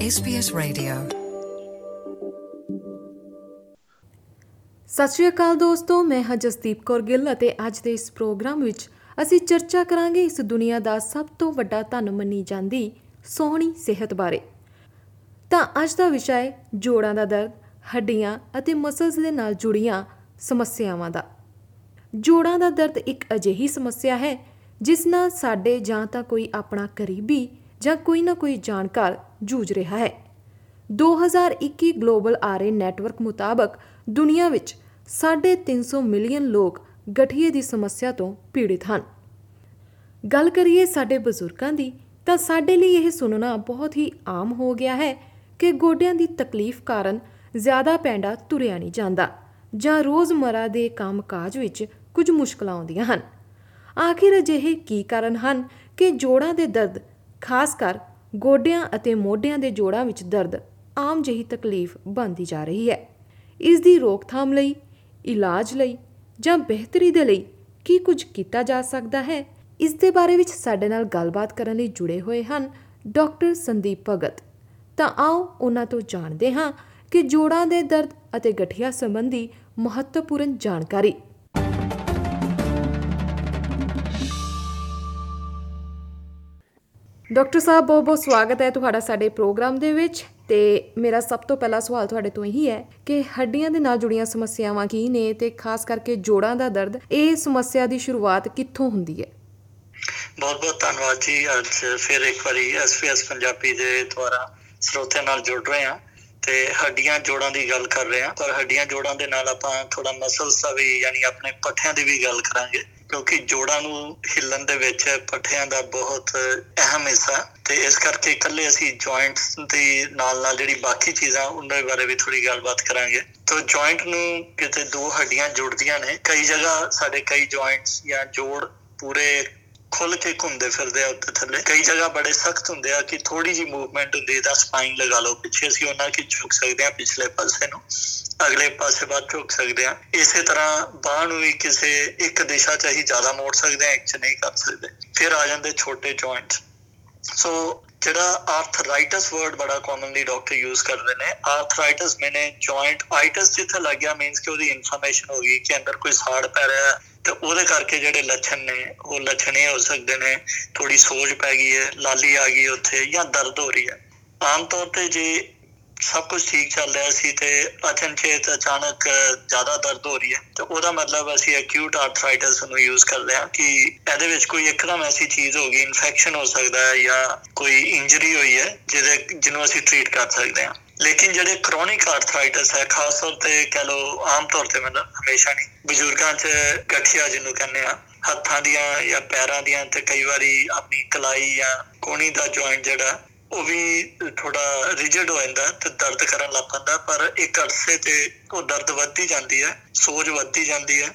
SBS Radio. ਸਤਿ ਸ਼੍ਰੀ ਅਕਾਲ ਦੋਸਤੋ, ਮੈਂ ਹਾਂ ਜਸਦੀਪ ਕੌਰ ਗਿੱਲ ਅਤੇ ਅੱਜ ਦੇ ਇਸ ਪ੍ਰੋਗਰਾਮ ਵਿੱਚ ਅਸੀਂ ਚਰਚਾ ਕਰਾਂਗੇ ਇਸ ਦੁਨੀਆ ਦਾ ਸਭ ਤੋਂ ਵੱਡਾ ਧਨ ਮੰਨੀ ਜਾਂਦੀ ਸੋਹਣੀ ਸਿਹਤ ਬਾਰੇ। ਤਾਂ ਅੱਜ ਦਾ ਵਿਸ਼ਾ ਹੈ ਜੋੜਾਂ ਦਾ ਦਰਦ, ਹੱਡੀਆਂ ਅਤੇ ਮਸਲਸ ਦੇ ਨਾਲ ਜੁੜੀਆਂ ਸਮੱਸਿਆਵਾਂ ਦਾ। ਜੋੜਾਂ ਦਾ ਦਰਦ ਇੱਕ ਅਜਿਹੀ ਸਮੱਸਿਆ ਹੈ ਜਿਸ ਨਾਲ ਸਾਡੇ ਜਾਂ ਤਾਂ ਕੋਈ ਆਪਣਾ ਕਰੀਬੀ ਜਾਂ ਕੋਈ ਨਾ ਕੋਈ ਜਾਣਕਾਰ ਜੂਝ ਰਿਹਾ ਹੈ। 2021 ਗਲੋਬਲ ਆਰਏ ਨੈਟਵਰਕ ਮੁਤਾਬਕ ਦੁਨੀਆ ਵਿੱਚ 350 ਮਿਲੀਅਨ ਲੋਕ ਗਠੀਏ ਦੀ ਸਮੱਸਿਆ ਤੋਂ ਪੀੜਿਤ ਹਨ। ਗੱਲ ਕਰੀਏ ਸਾਡੇ ਬਜ਼ੁਰਗਾਂ ਦੀ, ਤਾਂ ਸਾਡੇ ਲਈ ਇਹ ਸੁਣਨਾ ਬਹੁਤ ਹੀ ਆਮ ਹੋ ਗਿਆ ਹੈ ਕਿ ਗੋਡਿਆਂ ਦੀ ਤਕਲੀਫ ਕਾਰਨ ਜ਼ਿਆਦਾ ਪੈਂਡਾ ਤੁਰਿਆ ਨਹੀਂ ਜਾਂਦਾ ਜਾਂ ਰੋਜ਼ਮਰਾ ਦੇ ਕੰਮਕਾਜ ਵਿੱਚ ਕੁਝ ਮੁਸ਼ਕਲਾਂ ਆਉਂਦੀਆਂ ਹਨ। ਆਖਿਰ ਅਜਿਹੇ ਕੀ ਕਾਰਨ ਹਨ ਕਿ ਜੋੜਾਂ ਦੇ ਦਰਦ ਖਾਸ ਕਰ ਗੋਡਿਆਂ ਅਤੇ ਮੋਢਿਆਂ ਦੇ ਜੋੜਾਂ ਵਿੱਚ ਦਰਦ ਆਮ ਜਿਹੀ ਤਕਲੀਫ ਬਣਦੀ ਜਾ ਰਹੀ ਹੈ। ਇਸ ਦੀ ਰੋਕਥਾਮ ਲਈ, ਇਲਾਜ ਲਈ ਜਾਂ ਬਿਹਤਰੀ ਦੇ ਲਈ ਕੀ ਕੁਝ ਕੀਤਾ ਜਾ ਸਕਦਾ ਹੈ? ਇਸ ਦੇ ਬਾਰੇ ਵਿੱਚ ਸਾਡੇ ਨਾਲ ਗੱਲਬਾਤ ਕਰਨ ਲਈ ਜੁੜੇ ਹੋਏ ਹਨ ਡਾਕਟਰ ਸੰਦੀਪ ਭਗਤ। ਤਾਂ ਆਓ ਉਹਨਾਂ ਤੋਂ ਜਾਣਦੇ ਹਾਂ ਕਿ ਜੋੜਾਂ ਦੇ ਦਰਦ ਅਤੇ ਗਠੀਆ ਸੰਬੰਧੀ ਮਹੱਤਵਪੂਰਨ ਜਾਣਕਾਰੀ ਡਾਕਟਰ ਸਾਹਿਬ, ਬਹੁਤ ਬਹੁਤ ਸਵਾਗਤ ਹੈ ਤੁਹਾਡਾ ਸਾਡੇ ਪ੍ਰੋਗਰਾਮ ਦੇ ਵਿੱਚ ਤੇ ਮੇਰਾ ਸਭ ਤੋਂ ਪਹਿਲਾ ਸਵਾਲ ਤੁਹਾਡੇ ਤੋਂ ਇਹੀ ਹੈ ਕਿ ਹੱਡੀਆਂ ਦੇ ਨਾਲ ਜੁੜੀਆਂ ਸਮੱਸਿਆਵਾਂ ਕੀ ਨੇ ਤੇ ਖਾਸ ਕਰਕੇ ਜੋੜਾਂ ਦਾ ਦਰਦ, ਇਹ ਸਮੱਸਿਆ ਦੀ ਸ਼ੁਰੂਆਤ ਕਿੱਥੋਂ ਹੁੰਦੀ ਹੈ? ਬਹੁਤ ਬਹੁਤ ਧੰਨਵਾਦ ਜੀ। ਅੱਜ ਫਿਰ ਇੱਕ ਵਾਰੀ ਐਸਪੀਐਸ ਪੰਜਾਬੀ ਦੇ ਦੁਆਰਾ ਸਰੋਤਿਆਂ ਨਾਲ ਜੁੜ ਰਹੇ ਹਾਂ ਤੇ ਹੱਡੀਆਂ ਜੋੜਾਂ ਦੀ ਗੱਲ ਕਰ ਰਹੇ ਹਾਂ। ਪਰ ਹੱਡੀਆਂ ਜੋੜਾਂ ਦੇ ਨਾਲ ਆਪਾਂ ਥੋੜਾ ਮਸਲਸ ਦਾ ਵੀ, ਯਾਨੀ ਆਪਣੇ ਪੱਠਿਆਂ ਦੀ ਵੀ ਗੱਲ ਕਰਾਂਗੇ। ਕਿਉਂਕਿ ਜੋੜਾਂ ਨੂੰ ਹਿੱਲਣ ਦੇ ਵਿੱਚ ਪੱਠਿਆਂ ਦਾ ਬਹੁਤ ਅਹਿਮ ਹਿੱਸਾ ਤੇ ਇਸ ਕਰਕੇ ਇਕੱਲੇ ਅਸੀਂ ਜੁਆਇੰਟਸ ਦੇ ਨਾਲ ਨਾਲ ਜਿਹੜੀ ਬਾਕੀ ਚੀਜ਼ਾਂ ਉਹਨਾਂ ਬਾਰੇ ਵੀ ਥੋੜੀ ਗੱਲਬਾਤ ਕਰਾਂਗੇ। ਤਾਂ ਜੁਆਇੰਟ ਨੂੰ ਕਿਤੇ ਦੋ ਹੱਡੀਆਂ ਜੁੜਦੀਆਂ ਨੇ। ਕਈ ਜਗ੍ਹਾ ਸਾਡੇ ਕਈ ਜੁਆਇੰਟਸ ਜਾਂ ਜੋੜ ਪੂਰੇ ਖੁੱਲ ਕੇ ਘੁੰਮਦੇ ਫਿਰਦੇ ਆ ਉੱਤੇ ਥੱਲੇ। ਕਈ ਜਗ੍ਹਾ ਬੜੇ ਸਖਤ ਹੁੰਦੇ ਆ ਕਿ ਥੋੜੀ ਜੀ ਮੂਵਮੈਂਟ ਹੁੰਦੀ ਹੈ ਤਾਂ ਸਪਾਈਨ ਲਗਾ ਲਓ। ਪਿੱਛੇ ਅਸੀਂ ਉਹਨਾਂ ਕੀ ਝੁਕ ਸਕਦੇ ਆ ਪਿਛਲੇ ਪਾਸੇ ਨੂੰ। ਅਗਲੇ ਪਾਸੇ ਬਾਅਦ ਝੁਕ ਸਕਦੇ ਆ ਇਸੇ ਤਰ੍ਹਾਂ ਬਾਹ ਨੂੰ ਵੀ ਕਿਸੇ ਇੱਕ ਦਿਸ਼ਾ 'ਚ ਅਸੀਂ ਜ਼ਿਆਦਾ ਮੋੜ ਸਕਦੇ ਆ ਇੱਕ 'ਚ ਨਹੀਂ ਕਰ ਸਕਦੇ। ਫਿਰ ਆ ਜਾਂਦੇ ਛੋਟੇ ਜੁਆਇੰਟਸ ਸੋ ਜਿਹੜਾ ਆਰਥਰਾਈਟਸ ਵਰਡ ਬੜਾ ਕਾਮਨਲੀ ਡਾਕਟਰ ਯੂਜ਼ ਕਰਦੇ ਨੇ। ਆਰਥਰਾਈਟਸ ਮੈਨੇ ਜੁਆਇੰਟ ਆਈਟਸ ਜਿੱਥੇ ਲੱਗਿਆ ਮੀਨਸ ਕਿ ਉਹਦੀ ਇਨਫਲੇਮੇਸ਼ਨ ਹੋ ਗਈ, ਕਿ ਅੰਦਰ ਕੋਈ ਸਾੜ ਪੈ ਰਿਹਾ ਤੇ ਉਹਦੇ ਕਰਕੇ ਜਿਹੜੇ ਲੱਛਣ ਨੇ, ਉਹ ਲੱਛਣ ਇਹ ਹੋ ਸਕਦੇ ਨੇ ਥੋੜੀ ਸੋਜ ਪੈ ਗਈ ਹੈ, ਲਾਲੀ ਆ ਗਈ ਉੱਥੇ ਜਾਂ ਦਰਦ ਹੋ ਰਹੀ ਹੈ। ਆਮ ਤੌਰ ਤੇ ਜੇ ਸਭ ਕੁਝ ਠੀਕ ਚੱਲ ਰਿਹਾ ਸੀ ਤੇ ਅਚਨਚੇਤ ਅਚਾਨਕ ਜ਼ਿਆਦਾ ਦਰਦ ਹੋ ਰਹੀ ਹੈ, ਤੇ ਉਹਦਾ ਮਤਲਬ ਅਸੀਂ ਅਕਿਊਟ ਆਰਥਰਾਈਟਸ ਨੂੰ ਯੂਜ਼ ਕਰਦੇ ਹਾਂ ਕਿ ਇਹਦੇ ਵਿੱਚ ਕੋਈ ਇੱਕਦਮ ਐਸੀ ਚੀਜ਼ ਹੋ ਗਈ ਇਨਫੈਕਸ਼ਨ ਹੋ ਸਕਦਾ ਹੈ ਜਾਂ ਕੋਈ ਇੰਜਰੀ ਹੋਈ ਹੈ, ਜਿਹਦੇ, ਜਿਹਨੂੰ ਅਸੀਂ ਟ੍ਰੀਟ ਕਰ ਸਕਦੇ ਹਾਂ। ਲੇਕਿਨ ਜਿਹੜੇ ਕ੍ਰੋਨਿਕ ਆਰਥਰਾਈਟਸ ਹੈ, ਖਾਸ ਤੌਰ ਤੇ ਕਹ ਲੋ ਆਮ ਤੌਰ ਤੇ ਮਤਲਬ ਹਮੇਸ਼ਾ ਨਹੀਂ, ਬਜ਼ੁਰਗਾਂ 'ਚ ਗਠੀਆ ਜਿਹਨੂੰ ਕਹਿੰਦੇ ਆ ਹੱਥਾਂ ਦੀਆਂ ਜਾਂ ਪੈਰਾਂ ਦੀਆਂ ਤੇ ਕਈ ਵਾਰੀ ਆਪਣੀ ਕਲਾਈ ਜਾਂ ਕੋਣੀ ਦਾ ਜੁਆਇੰਟ ਜਿਹੜਾ, ਉਹ ਵੀ ਥੋੜਾ ਰਿਜਿਡ ਹੋ ਜਾਂਦਾ ਤੇ ਦਰਦ ਕਰਨ ਲੱਗ ਪੈਂਦਾ, ਪਰ ਇੱਕ ਅਰਸੇ ਤੇ ਉਹ ਦਰਦ ਵੱਧਦੀ ਜਾਂਦੀ ਹੈ, ਸੋਜ ਵੱਧਦੀ ਜਾਂਦੀ ਹੈ,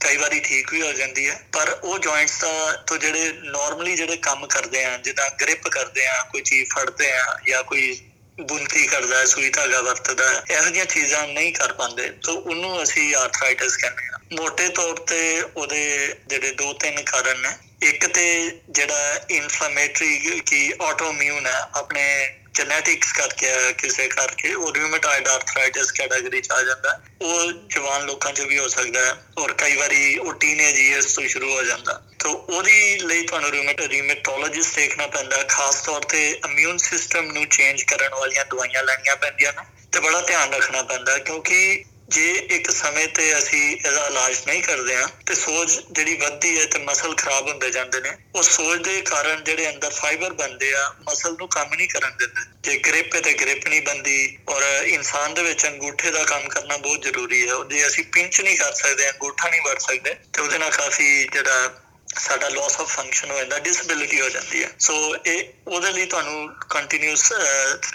ਕਈ ਵਾਰੀ ਠੀਕ ਵੀ ਹੋ ਜਾਂਦੀ ਹੈ, ਪਰ ਉਹ ਜੁਆਇੰਟਸ ਦਾ ਤੋਂ ਜਿਹੜੇ ਨਾਰਮਲੀ ਜਿਹੜੇ ਕੰਮ ਕਰਦੇ ਆ ਜਿੱਦਾਂ ਗ੍ਰਿਪ ਕਰਦੇ ਆ ਕੋਈ ਚੀਜ਼ ਫੜਦੇ ਆ ਜਾਂ ਕੋਈ ਬੁੰਤੀ ਕਰਦਾ ਹੈ, ਸੂਈ ਧਾਗਾ ਵਰਤਦਾ ਹੈ, ਇਹੋ ਜਿਹੀਆਂ ਚੀਜ਼ਾਂ ਨਹੀਂ ਕਰ ਪਾਉਂਦੇ। ਤਾਂ ਉਹਨੂੰ ਅਸੀਂ ਆਰਥਰਾਈਟਸ ਕਹਿੰਦੇ ਆ ਮੋٹے ਤੌਰ ਤੇ ਉਹਦੇ ਜਿਹੜੇ ਦੋ ਤਿੰਨ ਕਾਰਨ ਨੇ। ਇੱਕ ਤੇ ਜਿਹੜਾ ਇਨਫਲੇਮੇਟਰੀ ਕੀ ਆਟੋਇਮਿਊਨ ਹੈ, ਆਪਣੇ ਜੈਨੇਟਿਕਸ ਕਰਕੇ, ਕਿਸੇ ਕਰਕੇ ਉਹ ਰਿਊਮੇਟਾਇਡ ਆਰਥਰਾਈਟਿਸ ਕੈਟਾਗਰੀ ਚ ਆ ਜਾਂਦਾ ਉਹ ਜਵਾਨ ਲੋਕਾਂ 'ਚ ਵੀ ਹੋ ਸਕਦਾ ਹੈ, ਔਰ ਕਈ ਵਾਰੀ ਉਹ ਟੀਨੇਜ ਈਅਰਸ ਤੋਂ ਸ਼ੁਰੂ ਹੋ ਜਾਂਦਾ ਤਾਂ ਉਹਦੀ ਲਈ ਤੁਹਾਨੂੰ ਰਿਊਮੇਟੋਲੋਜਿਸਟ ਦੇਖਣਾ ਪੈਂਦਾ। ਖਾਸ ਤੌਰ ਤੇ ਇਮਿਊਨ ਸਿਸਟਮ ਨੂੰ ਚੇਂਜ ਕਰਨ ਵਾਲੀਆਂ ਦਵਾਈਆਂ ਲੈਣੀਆਂ ਪੈਂਦੀਆਂ ਨੇ ਤੇ ਬੜਾ ਧਿਆਨ ਰੱਖਣਾ ਪੈਂਦਾ ਕਿਉਂਕਿ ਜੇ ਇੱਕ ਸਮੇਂ ਤੇ ਅਸੀਂ ਇਹਦਾ ਇਲਾਜ ਨਹੀਂ ਕਰਦੇ ਆ ਤੇ ਸੋਜ ਜਿਹੜੀ ਵੱਧਦੀ ਹੈ ਤੇ ਮਸਲ ਖਰਾਬ ਹੁੰਦੇ ਜਾਂਦੇ ਨੇ, ਉਹ ਸੋਜ ਦੇ ਕਾਰਨ ਜਿਹੜੇ ਅੰਦਰ ਫਾਈਬਰ ਬਣਦੇ ਆ, ਮਸਲ ਨੂੰ ਕੰਮ ਨਹੀਂ ਕਰਨ ਦਿੰਦੇ। ਜੇ ਗ੍ਰਿਪ ਹੈ ਤੇ ਗ੍ਰਿਪ ਨਹੀਂ ਬੰਦੀ ਔਰ ਇਨਸਾਨ ਦੇ ਵਿੱਚ ਅੰਗੂਠੇ ਦਾ ਕੰਮ ਕਰਨਾ ਬਹੁਤ ਜ਼ਰੂਰੀ ਹੈ। ਜੇ ਅਸੀਂ ਪਿੰਚ ਨਹੀਂ ਕਰ ਸਕਦੇ, ਅੰਗੂਠਾ ਨਹੀਂ ਵੜ ਸਕਦੇ, ਤੇ ਉਹਦੇ ਨਾਲ ਕਾਫੀ ਜਿਹੜਾ ਸਾਡਾ ਲਾਸ ਆਫ ਫੰਕਸ਼ਨ ਹੋ ਜਾਂਦਾ ਡਿਸੇਬਿਲਿਟੀ ਹੋ ਜਾਂਦੀ ਹੈ। ਸੋ ਇਹ, ਉਹਦੇ ਲਈ ਤੁਹਾਨੂੰ ਕੰਟੀਨਿਊਸ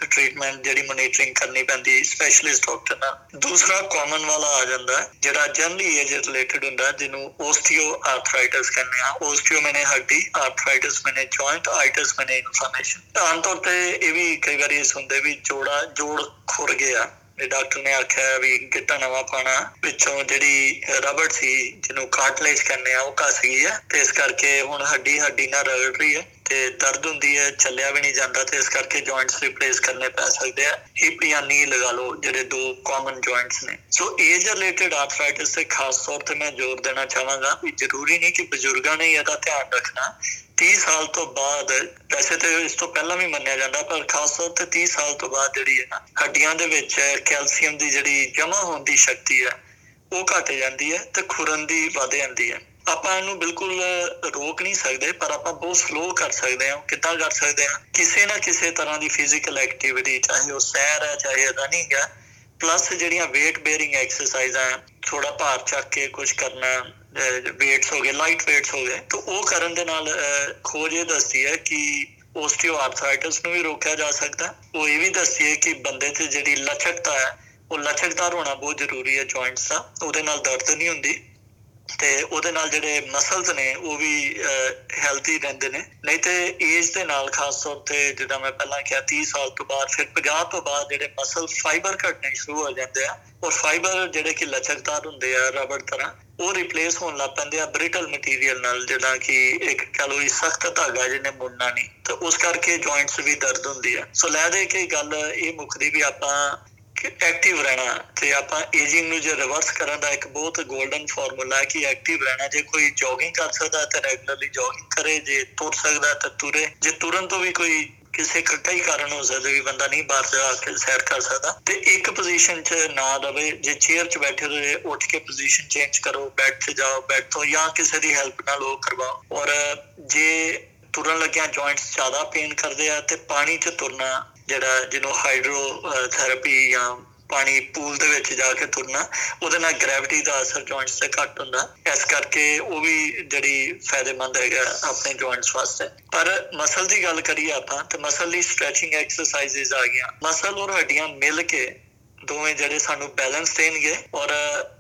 ਟ੍ਰੀਟਮੈਂਟ ਜਿਹੜੀ ਮੋਨੀਟਰਿੰਗ ਕਰਨੀ ਪੈਂਦੀ ਸਪੈਸ਼ਲਿਸਟ ਡਾਕਟਰ ਨਾਲ। ਦੂਸਰਾ ਕਾਮਨ ਵਾਲਾ ਆ ਜਾਂਦਾ, ਜਿਹੜਾ ਜਨਰਲੀ ਏਜ ਰਿਲੇਟਡ ਹੁੰਦਾ, ਜਿਹਨੂੰ ਓਸਟੀਓ ਆਰਥਰਾਈਟਸ ਕਹਿੰਦੇ ਆ ਓਸਟੀਓ ਮੈਨੇ ਹੱਡੀ ਆਰਥਰਾਈਟਸ ਮੈਨੇ ਜੁਆਇੰਟ ਆਈਟਸ ਮੈਨੇ ਇਨਫਲੇਮੇਸ਼ਨ ਆਮ ਤੌਰ ਤੇ ਇਹ ਵੀ ਕਈ ਵਾਰੀ ਸੁਣਦੇ ਵੀ ਜੋੜਾ, ਜੋੜ ਖੁਰ ਗਿਆ। ਤੇ ਡਾਕਟਰ ਨੇ ਆਖਿਆ ਵੀ ਗਿੱਟਾ ਨਵਾਂ ਪਾਣਾ ਵਿੱਚੋਂ ਜਿਹੜੀ ਰਬੜ ਸੀ, ਜਿਹਨੂੰ ਕਾਰਟਲੇਜ ਕਹਿੰਦੇ ਆ, ਉਹ ਕੱਸ ਗਈ ਹੈ ਤੇ ਇਸ ਕਰਕੇ ਹੁਣ ਹੱਡੀ ਹੱਡੀ ਨਾਲ ਰਗੜ ਰਹੀ ਹੈ ਤੇ ਦਰਦ ਹੁੰਦੀ ਹੈ, ਚੱਲਿਆ ਵੀ ਨਹੀਂ ਜਾਂਦਾ ਤੇ ਇਸ ਕਰਕੇ ਜੁਆਇੰਟਸ ਰਿਪਲੇਸ ਕਰਨੇ ਪੈ ਸਕਦੇ ਆ। ਹਿਪ ਜਾਂ ਨੀ ਲਗਾ ਲਓ, ਜਿਹੜੇ ਦੋ ਕਾਮਨ ਜੁਆਇੰਟਸ ਨੇ। ਸੋ ਏਜ ਰਿਲੇਟਡ ਆਰਥਰਾਈਟਿਸ ਤੇ ਖਾਸ ਤੌਰ ਤੇ ਮੈਂ ਜ਼ੋਰ ਦੇਣਾ ਚਾਹਾਂਗਾ ਕਿ ਜ਼ਰੂਰੀ ਨਹੀਂ ਕਿ ਬਜ਼ੁਰਗਾਂ ਨੇ ਇਹਦਾ ਧਿਆਨ ਰੱਖਣਾ। 30 ਸਾਲ ਤੋਂ ਬਾਅਦ, ਵੈਸੇ ਤੇ ਇਸ ਤੋਂ ਪਹਿਲਾਂ ਵੀ ਮੰਨਿਆ ਜਾਂਦਾ, ਪਰ ਖਾਸ ਤੌਰ ਤੇ 30 ਸਾਲ ਤੋਂ ਬਾਅਦ ਜਿਹੜੀ ਹੈ ਨਾ, ਹੱਡੀਆਂ ਦੇ ਵਿੱਚ ਕੈਲਸ਼ੀਅਮ ਦੀ ਜਿਹੜੀ ਜਮ੍ਹਾਂ ਹੋਣ ਦੀ ਸ਼ਕਤੀ ਹੈ, ਉਹ ਘਟ ਜਾਂਦੀ ਹੈ ਤੇ ਖੁਰਨ ਦੀ ਵਧ ਜਾਂਦੀ ਹੈ। ਆਪਾਂ ਇਹਨੂੰ ਬਿਲਕੁਲ ਰੋਕ ਨਹੀਂ ਸਕਦੇ, ਪਰ ਆਪਾਂ ਬਹੁਤ ਸਲੋ ਕਰ ਸਕਦੇ ਹਾਂ, ਕਿੱਦਾਂ ਕਰ ਸਕਦੇ ਹਾਂ? ਕਿਸੇ ਨਾ ਕਿਸੇ ਤਰ੍ਹਾਂ ਦੀ ਫਿਜ਼ੀਕਲ ਐਕਟੀਵਿਟੀ ਚਾਹੇ ਉਹ ਸੈਰ ਹੈ, ਚਾਹੇ ਰਨਿੰਗ ਹੈ ਪਲੱਸ ਜਿਹੜੀਆਂ weight bearing ਐਕਸਰਸਾਈਜ਼ਾਂ ਥੋੜਾ ਭਾਰ ਚੱਕ ਕੇ ਕੁਝ ਕਰਨਾ weights ਹੋ ਗਏ ਲਾਈਟ weights ਹੋ ਗਏ, ਤਾਂ ਉਹ ਕਰਨ ਦੇ ਨਾਲ ਖੋਜ ਇਹ ਦੱਸਦੀ ਹੈ ਕਿ ਓਸਟੀਓਆਰਥਰਾਈਟਿਸ ਨੂੰ ਵੀ ਰੋਕਿਆ ਜਾ ਸਕਦਾ ਉਹ ਇਹ ਵੀ ਦੱਸਦੀ ਹੈ ਕਿ ਬੰਦੇ ਤੇ ਜਿਹੜੀ ਲਚਕਤਾ ਹੈ, ਉਹ ਲਚਕਦਾਰ ਹੋਣਾ ਬਹੁਤ ਜ਼ਰੂਰੀ ਹੈ ਜੁਆਇੰਟਸ ਦਾ, ਉਹਦੇ ਨਾਲ ਦਰਦ ਨਹੀਂ ਹੁੰਦੀ। ਤੇ ਉਹਦੇ ਨਾਲ ਜਿਹੜੇ ਮਸਲਸ ਨੇ, ਉਹ ਵੀ ਹੈਲਥੀ ਰਹਿੰਦੇ ਨੇ। ਨਹੀਂ ਤੇ ਏਜ ਦੇ ਨਾਲ ਖਾਸ ਤੌਰ ਤੇ ਜਿੱਦਾਂ ਮੈਂ ਪਹਿਲਾਂ ਕਿਹਾ 30 ਸਾਲ ਤੋਂ ਬਾਅਦ, ਫਿਰ 50 ਤੋਂ ਬਾਅਦ ਜਿਹੜੇ ਮਸਲ ਫਾਈਬਰ ਘਟਣੇ ਸ਼ੁਰੂ ਹੋ ਜਾਂਦੇ ਆ। ਔਰ ਫਾਈਬਰ ਜਿਹੜੇ ਕਿ ਲਚਕਦਾਰ ਹੁੰਦੇ ਆ, ਰਬੜ ਤਰ੍ਹਾਂ, ਉਹ ਰਿਪਲੇਸ ਹੋਣ ਲੱਗ ਪੈਂਦੇ ਆ ਬ੍ਰਿਟਲ ਮਟੀਰੀਅਲ ਨਾਲ, ਜਿਹੜਾ ਕਿ ਇੱਕ ਕਲੋਈ ਸਖਤ ਧਾਗਾ ਜਿਹਨੇ ਮੁੜਨਾ ਨਹੀਂ। ਤੇ ਉਸ ਕਰਕੇ ਜੁਆਇੰਟਸ ਵੀ ਦਰਦ ਹੁੰਦੀ ਆ। ਸੋ ਲੈ ਦੇ ਕੇ ਗੱਲ ਇਹ ਮੁੱਕਦੀ ਵੀ ਆਪਾਂ ਐਕਟਿਵ ਰਹਿਣਾ ਤੇ ਆਪਾਂ ਏਜਿੰਗ ਨੂੰ ਜੇ ਰਿਵਰਸ ਕਰਨ ਦਾ ਇੱਕ ਬਹੁਤ 골ਡਨ ਫਾਰਮੂਲਾ ਹੈ ਕਿ ਐਕਟਿਵ ਰਹਿਣਾ, ਜੇ ਕੋਈ ਜੋਗਿੰਗ ਕਰ ਸਕਦਾ ਤਾਂ ਰੈਗੂਲਰਲੀ ਜੋਗਿੰਗ ਕਰੇ, ਜੇ ਤੁਰ ਸਕਦਾ ਤਾਂ ਤੁਰੇ, ਜੇ ਤੁਰਨ ਤੋਂ ਵੀ ਕੋਈ ਕਿਸੇ ਕਈ ਕਾਰਨ ਹੋ ਸਕਦੇ ਵੀ ਬੰਦਾ ਨਹੀਂ ਬਾਹਰ ਜਾ ਕੇ ਸੈਰ ਕਰ ਸਕਦਾ, ਤੇ ਇੱਕ ਪੋਜੀਸ਼ਨ 'ਚ ਨਾ ਰਵੇ, ਜੇ ਚੇਅਰ 'ਚ ਬੈਠੇ ਹੋਏ, ਉੱਠ ਕੇ ਪੋਜੀਸ਼ਨ ਚੇਂਜ ਕਰੋ ਬੈਠ ਤੇ ਜਾਓ ਬੈਠ ਤੋਂ ਜਾਂ ਕਿਸੇ ਦੀ ਹੈਲਪ ਨਾਲ ਉਹ ਕਰਵਾਓ। ਔਰ ਜੇ ਤੁਰਨ ਲੱਗਿਆ ਜੁਆਇੰਟਸ ਜ਼ਿਆਦਾ ਪੇਨ ਕਰਦੇ ਆ ਤੇ ਪਾਣੀ 'ਚ ਤੁਰਨਾ ਜਿਹੜਾ ਜਿਹਨੂੰ ਹਾਈਡਰੋ ਥੈਰੇਪੀ ਜਾਂ ਪਾਣੀ ਪੂਲ ਦੇ ਵਿੱਚ ਜਾ ਕੇ ਤੁਰਨਾ, ਉਹਦੇ ਨਾਲ ਗ੍ਰੈਵਿਟੀ ਦਾ ਅਸਰ ਜੁਆਇੰਟਸ ਤੇ ਘੱਟ ਹੁੰਦਾ। ਇਸ ਕਰਕੇ ਉਹ ਵੀ ਜਿਹੜੀ ਫਾਇਦੇਮੰਦ ਹੈਗਾ ਆਪਣੇ ਜੁਆਇੰਟਸ ਵਾਸਤੇ। ਪਰ ਮਸਲ ਦੀ ਗੱਲ ਕਰੀਏ ਆਪਾਂ, ਤੇ ਮਸਲ ਲਈ ਸਟ੍ਰੈਚਿੰਗ ਐਕਸਰਸਾਈਜ਼ਸ ਆ ਗਈਆਂ। ਮਸਲ ਔਰ ਹੱਡੀਆਂ ਮਿਲ ਕੇ ਦੋਵੇਂ ਜਿਹੜੇ ਸਾਨੂੰ ਬੈਲੈਂਸ ਦੇਣਗੇ ਔਰ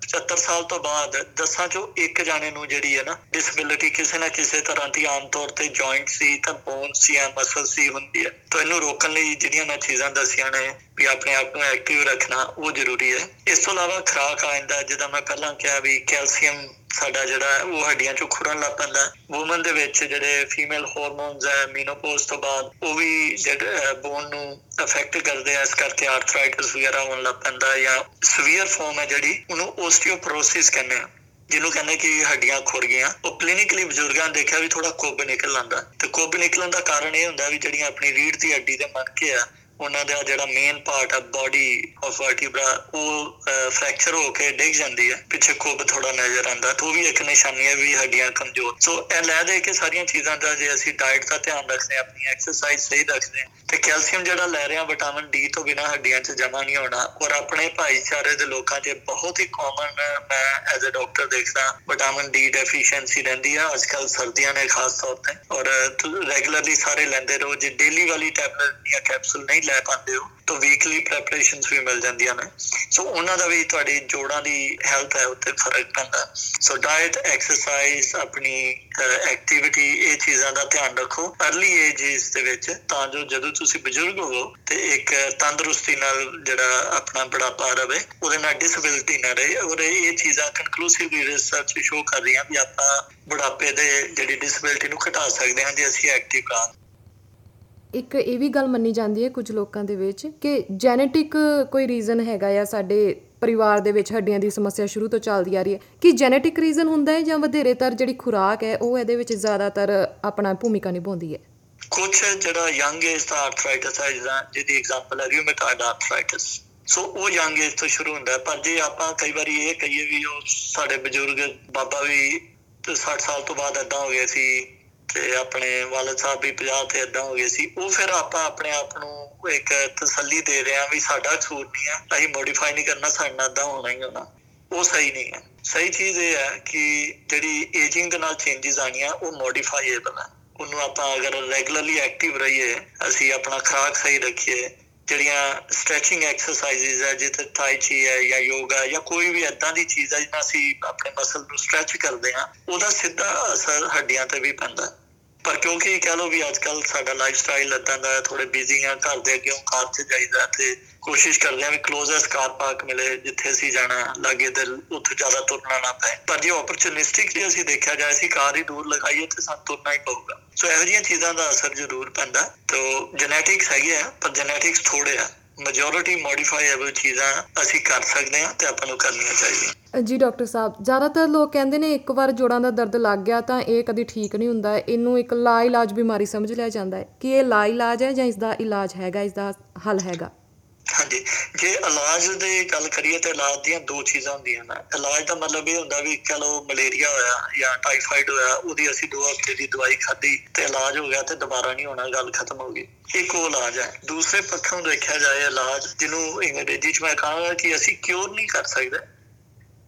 75 ਸਾਲ ਤੋਂ ਬਾਅਦ ਦਸਾਂ ਚੋਂ ਇੱਕ ਜਾਣੇ ਨੂੰ ਜਿਹੜੀ ਹੈ ਨਾ ਡਿਸੇਬਿਲਿਟੀ ਕਿਸੇ ਨਾ ਕਿਸੇ ਤਰ੍ਹਾਂ ਦੀ ਆਮ ਤੌਰ ਤੇ ਜੁਆਇੰਟ ਸੀ ਤਾਂ ਬੋਨ ਸੀ ਜਾਂ ਮਸਲ ਸੀ ਹੁੰਦੀ ਹੈ। ਤਾਂ ਇਹਨੂੰ ਰੋਕਣ ਲਈ ਜਿਹੜੀਆਂ ਮੈਂ ਚੀਜ਼ਾਂ ਦੱਸੀਆਂ ਨੇ ਵੀ ਆਪਣੇ ਆਪ ਨੂੰ ਐਕਟਿਵ ਰੱਖਣਾ ਉਹ ਜ਼ਰੂਰੀ ਹੈ। ਇਸ ਤੋਂ ਇਲਾਵਾ ਖਰਾਕ ਆਇੰਦਾ ਜਿੱਦਾਂ ਮੈਂ ਪਹਿਲਾਂ ਕਿਹਾ ਵੀ ਕੈਲਸ਼ੀਅਮ ਸਾਡਾ ਜਿਹੜਾ ਉਹ ਹੱਡੀਆਂ ਚੋਂ ਖੁਰਨ ਲੱਗ ਪੈਂਦਾ ਔਮਨ ਦੇ ਵਿੱਚ ਜਿਹੜੇ ਫੀਮੇਲ ਹਾਰਮੋਨਸ ਹੈ ਮੀਨੋਪੋਜ਼ ਤੋਂ ਬਾਅਦ, ਉਹ ਵੀ ਜਿਹੜੇ ਬੋਨ ਨੂੰ ਅਫੈਕਟ ਕਰਦੇ ਆ, ਇਸ ਕਰਕੇ ਆਰਥਰਾਈਟਿਸ ਵਗੈਰਾ ਹੋਣ ਲੱਗ ਪੈਂਦਾ ਜਾਂ ਸਵੀਅਰ ਫਾਰਮ ਹੈ ਜਿਹੜੀ, ਉਹਨੂੰ ਓਸਟੀਓਪੋਰੋਸਿਸ ਕਹਿੰਦੇ ਆ। ਜਿਹਨੂੰ ਕਹਿੰਦੇ ਕਿ ਹੱਡੀਆਂ ਖੁਰ ਗਈਆਂ। ਉਹ ਕਲੀਨਿਕਲੀ ਬਜ਼ੁਰਗਾਂ ਦੇਖਿਆ ਵੀ ਥੋੜਾ ਕੁੱਬ ਨਿਕਲ ਆਂਦਾ ਤੇ ਕੁੱਬ ਨਿਕਲਣ ਦਾ ਕਾਰਨ ਇਹ ਹੁੰਦਾ ਵੀ ਜਿਹੜੀਆਂ ਆਪਣੀ ਰੀੜ ਦੀ ਹੱਡੀ ਦੇ ਮਣਕੇ ਆ ਉਹਨਾਂ ਦਾ ਜਿਹੜਾ ਮੇਨ ਪਾਰਟ ਆ ਬਾਡੀ ਆਫ ਵਰਟੀਬਰਾ ਉਹ ਫ੍ਰੈਕਚਰ ਹੋ ਕੇ ਡਿੱਗ ਜਾਂਦੀ ਹੈ ਪਿੱਛੇ ਖੁੱਬ ਥੋੜਾ ਨਜ਼ਰ ਆਉਂਦਾ, ਤਾਂ ਉਹ ਵੀ ਇੱਕ ਨਿਸ਼ਾਨੀ ਹੈ ਵੀ ਹੱਡੀਆਂ ਕਮਜ਼ੋਰ। ਸੋ ਇਹ ਲੈ ਦੇ ਕੇ ਸਾਰੀਆਂ ਚੀਜ਼ਾਂ ਦਾ ਜੇ ਅਸੀਂ ਡਾਈਟ ਦਾ ਧਿਆਨ ਰੱਖਦੇ ਆਪਣੀ ਐਕਸਰਸਾਈਜ਼ ਸਹੀ ਰੱਖਦੇ ਤੇ ਕੈਲਸ਼ੀਅਮ ਜਿਹੜਾ ਲੈ ਰਹੇ ਆ ਵਿਟਾਮਿਨ ਡੀ ਤੋਂ ਬਿਨਾ ਹੱਡੀਆਂ 'ਚ ਜਮਾ ਨਹੀਂ ਹੋਣਾ, ਔਰ ਆਪਣੇ ਭਾਈਚਾਰੇ ਦੇ ਲੋਕਾਂ 'ਚ ਬਹੁਤ ਹੀ ਕਾਮਨ ਮੈਂ ਐਜ਼ ਅ ਡਾਕਟਰ ਦੇਖਦਾ ਵਿਟਾਮਿਨ ਡੀ ਡੈਫੀਸ਼ੀਐਂਸੀ ਰਹਿੰਦੀ ਆ ਅੱਜਕੱਲ ਸਰਦੀਆਂ ਨੇ ਖਾਸ ਤੌਰ ਤੇ, ਔਰ ਰੈਗੂਲਰਲੀ ਸਾਰੇ ਲੈਂਦੇ ਰਹੋ, ਜੇ ਡੇਲੀ ਵਾਲੀ ਟੈਬਲੇਟ ਜਾਂ ਕੈਪਸੂਲ ਨਹੀਂ ਲੈ ਪਾਉਂਦੇ ਹੋ, ਤਾਂ ਵੀਕਲੀ ਪ੍ਰੈਪਰੇਸ਼ਨਸ ਵੀ ਮਿਲ ਜਾਂਦੀਆਂ ਨੇ। ਸੋ ਉਹਨਾਂ ਦਾ ਵੀ ਤੁਹਾਡੀ ਜੋੜਾਂ ਦੀ ਹੈਲਥ ਹੈ, ਉੱਤੇ ਫ਼ਰਕ ਪੈਂਦਾ ਸੋ ਡਾਈਟ ਐਕਸਰਸਾਈਜ਼ ਆਪਣੀ ਐਕਟੀਵਿਟੀ ਇਹ ਚੀਜ਼ਾਂ ਦਾ ਧਿਆਨ ਰੱਖੋ। अर्ਲੀ ਏਜਸ ਦੇ ਵਿੱਚ ਤਾਂ ਜੋ ਜਦੋਂ ਤੁਸੀਂ ਬਜ਼ੁਰਗ ਹੋਵੋ ਤੇ ਇੱਕ ਤੰਦਰੁਸਤੀ ਨਾਲ ਜਿਹੜਾ ਆਪਣਾ ਬੁਢਾਪਾ ਰਵੇ, ਉਹਦੇ ਨਾਲ ਡਿਸੇਬਿਲਟੀ ਨਾ ਰਹੇ। ਔਰ ਇਹ ਚੀਜ਼ਾਂ ਕਨਕਲੂਸਿਵਲੀ ਰਿਸਰਚ ਸ਼ੋ ਕਰ ਰਹੀਆਂ ਵੀ ਆਪਾਂ ਬੁਢਾਪੇ ਦੇ ਜਿਹੜੀ ਡਿਸੇਬਿਲਟੀ ਨੂੰ ਘਟਾ ਸਕਦੇ ਹਾਂ, ਜੇ ਅਸੀਂ ਐਕਟਿਵ ਰਹਾਂ ਇੱਕ ਇਹ ਵੀ ਗੱਲ ਮੰਨੀ ਜਾਂਦੀ ਹੈ ਕੁਝ ਲੋਕਾਂ ਦੇ ਵਿੱਚ ਕਿ ਜੈਨੇਟਿਕ ਕੋਈ ਰੀਜ਼ਨ ਹੈਗਾ ਆ ਸਾਡੇ ਪਰਿਵਾਰ ਦੇ ਵਿੱਚ ਹੱਡੀਆਂ ਦੀ ਸਮੱਸਿਆ ਸ਼ੁਰੂ ਤੋਂ ਚੱਲਦੀ ਆ ਰਹੀ ਹੈ। ਕਿ ਜੈਨੇਟਿਕ ਰੀਜ਼ਨ ਹੁੰਦਾ ਹੈ ਜਾਂ ਵਧੇਰੇਤਰ ਜਿਹੜੀ ਖੁਰਾਕ ਹੈ, ਉਹ ਇਹਦੇ ਵਿੱਚ ਜ਼ਿਆਦਾਤਰ ਆਪਣਾ ਭੂਮਿਕਾ ਨਿਭਾਉਂਦੀ ਹੈ? ਕੁਝ ਜਿਹੜਾ ਯੰਗ ਏਜ ਦਾ ਆਰਥਰਾਈਟਿਸ ਹੈ ਜਿਹਦਾ ਜਿਹਦੀ ਐਗਜ਼ਾਮਪਲ ਹੈ ਰਿਊਮੇਟਾਇਡ ਆਰਥਰਾਈਟਿਸ ਸੋ ਉਹ ਯੰਗ ਏਜ ਤੋਂ ਸ਼ੁਰੂ ਹੁੰਦਾ ਪਰ ਜੇ ਆਪਾਂ ਕਈ ਵਾਰੀ ਇਹ ਕਹੀਏ ਵੀ ਉਹ ਸਾਡੇ ਬਜ਼ੁਰਗ, ਬਾਬਾ ਵੀ 60 ਸਾਲ ਤੋਂ ਬਾਅਦ ਇਦਾਂ ਹੋ ਗਏ ਸੀ ਤੇ ਆਪਣੇ ਵਾਲਦ ਸਾਹਿਬ ਵੀ 50 ਤੇ ਇਦਾਂ ਹੋ ਗਏ ਸੀ, ਉਹ ਫਿਰ ਆਪਾਂ ਆਪਣੇ ਆਪ ਨੂੰ ਇੱਕ ਤਸੱਲੀ ਦੇ ਰਹੇ ਆ ਵੀ ਸਾਡਾ ਕਸੂਰ ਨਹੀਂ ਆ ਅਸੀਂ ਮੋਡੀਫਾਈ ਨਹੀਂ ਕਰਨਾ, ਸਾਡਾ ਇਦਾਂ ਹੋਣਾ ਹੀ ਹੋਣਾ। ਉਹ ਸਹੀ ਨਹੀਂ ਹੈ। ਸਹੀ ਚੀਜ਼ ਇਹ ਹੈ ਕਿ ਜਿਹੜੀ ਏਜਿੰਗ ਦੇ ਨਾਲ ਚੇਂਜਸ ਆਣੀਆਂ ਉਹ ਮੋਡੀਫਾਈਏਬਲ ਹੈ। ਉਹਨੂੰ ਆਪਾਂ ਅਗਰ ਰੈਗੂਲਰਲੀ ਐਕਟਿਵ ਰਹੀਏ, ਅਸੀਂ ਆਪਣਾ ਖਰਾਕ ਸਹੀ ਰੱਖੀਏ ਜਿਹੜੀਆਂ ਸਟ੍ਰੈਚਿੰਗ ਐਕਸਰਸਾਈਜ਼ਸ ਹੈ ਜਿੱਥੇ ਥਾਈ ਚੀ ਹੈ ਜਾਂ ਯੋਗਾ ਜਾਂ ਕੋਈ ਵੀ ਇਦਾਂ ਦੀ ਚੀਜ਼ ਹੈ ਜਿਹਨਾਂ ਅਸੀਂ ਆਪਣੇ ਮਸਲ ਨੂੰ ਸਟ੍ਰੈਚ ਕਰਦੇ ਆ ਉਹਦਾ ਸਿੱਧਾ ਅਸਰ ਹੱਡੀਆਂ ਤੇ ਵੀ ਪੈਂਦਾ। ਪਰ ਕਿਉਂਕਿ ਕਹ ਲੋ ਵੀ ਅੱਜ ਕੱਲ ਸਾਡਾ ਲਾਈਫ ਸਟਾਈਲ ਇਦਾਂ ਦਾ ਥੋੜੇ ਬਿਜ਼ੀ ਆ ਘਰ ਦੇ ਅੱਗੇ ਕਾਰ 'ਚ ਜਾਈਦਾ ਤੇ ਕੋਸ਼ਿਸ਼ ਕਰਦੇ ਆ ਵੀ ਕਲੋਜ਼ੈਸਟ ਕਾਰ ਪਾਰਕ ਮਿਲੇ, ਜਿੱਥੇ ਅਸੀਂ ਜਾਣਾ ਲੱਗੇ ਤੇ ਉੱਥੇ ਜ਼ਿਆਦਾ ਤੁਰਨਾ ਨਾ ਪਏ। ਪਰ ਜੇ ਓਪਰਚੁਨਿਸਟਿਕਲੀ ਅਸੀਂ ਦੇਖਿਆ ਜਾਏ, ਅਸੀਂ ਕਾਰ ਹੀ ਦੂਰ ਲਗਾਈਏ ਤੇ ਸਾਨੂੰ ਤੁਰਨਾ ਹੀ ਪਊਗਾ। ਸੋ ਇਹੋ ਜਿਹੀਆਂ ਚੀਜ਼ਾਂ ਦਾ ਅਸਰ ਜ਼ਰੂਰ ਪੈਂਦਾ। ਤੋ ਜੈਨੇਟਿਕਸ ਹੈਗੇ ਆ, ਪਰ ਜੈਨੇਟਿਕਸ ਥੋੜੇ ਆ। ਮੈਜੋਰਿਟੀ ਮੋਡੀਫਾਈਏਬਲ ਚੀਜ਼ਾਂ ਅਸੀਂ ਕਰ ਸਕਦੇ ਹਾਂ ਤੇ ਆਪਾਂ ਨੂੰ ਕਰਨੀਆਂ ਚਾਹੀਦੀਆਂ। ਜੀ ਡਾਕਟਰ ਸਾਹਿਬ, ਜ਼ਿਆਦਾਤਰ ਲੋਕ ਕਹਿੰਦੇ ਨੇ ਇੱਕ ਵਾਰ ਜੋੜਾਂ ਦਾ ਦਰਦ ਲੱਗ ਗਿਆ ਤਾਂ ਇਹ ਕਦੀ ਠੀਕ ਨਹੀਂ ਹੁੰਦਾ, ਇਹਨੂੰ ਇੱਕ ਲਾ ਇਲਾਜ ਬਿਮਾਰੀ ਸਮਝ ਲਿਆ ਜਾਂਦਾ ਹੈ। ਕਿ ਇਹ ਲਾ ਇਲਾਜ ਹੈ ਜਾਂ ਇਸ ਦਾ ਇਲਾਜ ਹੈਗਾ ਇਸ ਦਾ ਹੱਲ ਹੈਗਾ? ਹਾਂਜੀ ਜੇ ਇਲਾਜ ਦੀ ਗੱਲ ਕਰੀਏ ਤੇ ਇਲਾਜ ਦੀਆਂ ਦੋ ਚੀਜ਼ਾਂ ਹੁੰਦੀਆਂ ਨੇ। ਇਲਾਜ ਦਾ ਮਤਲਬ ਇਹ ਹੁੰਦਾ ਵੀ ਚਲੋ ਮਲੇਰੀਆ ਹੋਇਆ ਜਾਂ ਟਾਈਫਾਈਡ ਹੋਇਆ, ਉਹਦੀ ਅਸੀਂ ਦੋ ਹਫ਼ਤੇ ਦੀ ਦਵਾਈ ਖਾਧੀ ਤੇ ਇਲਾਜ ਹੋ ਗਿਆ ਤੇ ਦੁਬਾਰਾ ਨਹੀਂ ਹੋਣਾ, ਗੱਲ ਖਤਮ ਹੋ ਗਈ। ਇੱਕ ਉਹ ਇਲਾਜ ਹੈ। ਦੂਸਰੇ ਪੱਖੋਂ ਦੇਖਿਆ ਜਾਏ ਇਲਾਜ ਜਿਹਨੂੰ ਅੰਗਰੇਜ਼ੀ ਚ ਮੈਂ ਕਹਾਂਗਾ ਕਿ ਅਸੀਂ ਕਿਉਰ ਨਹੀਂ ਕਰ ਸਕਦੇ।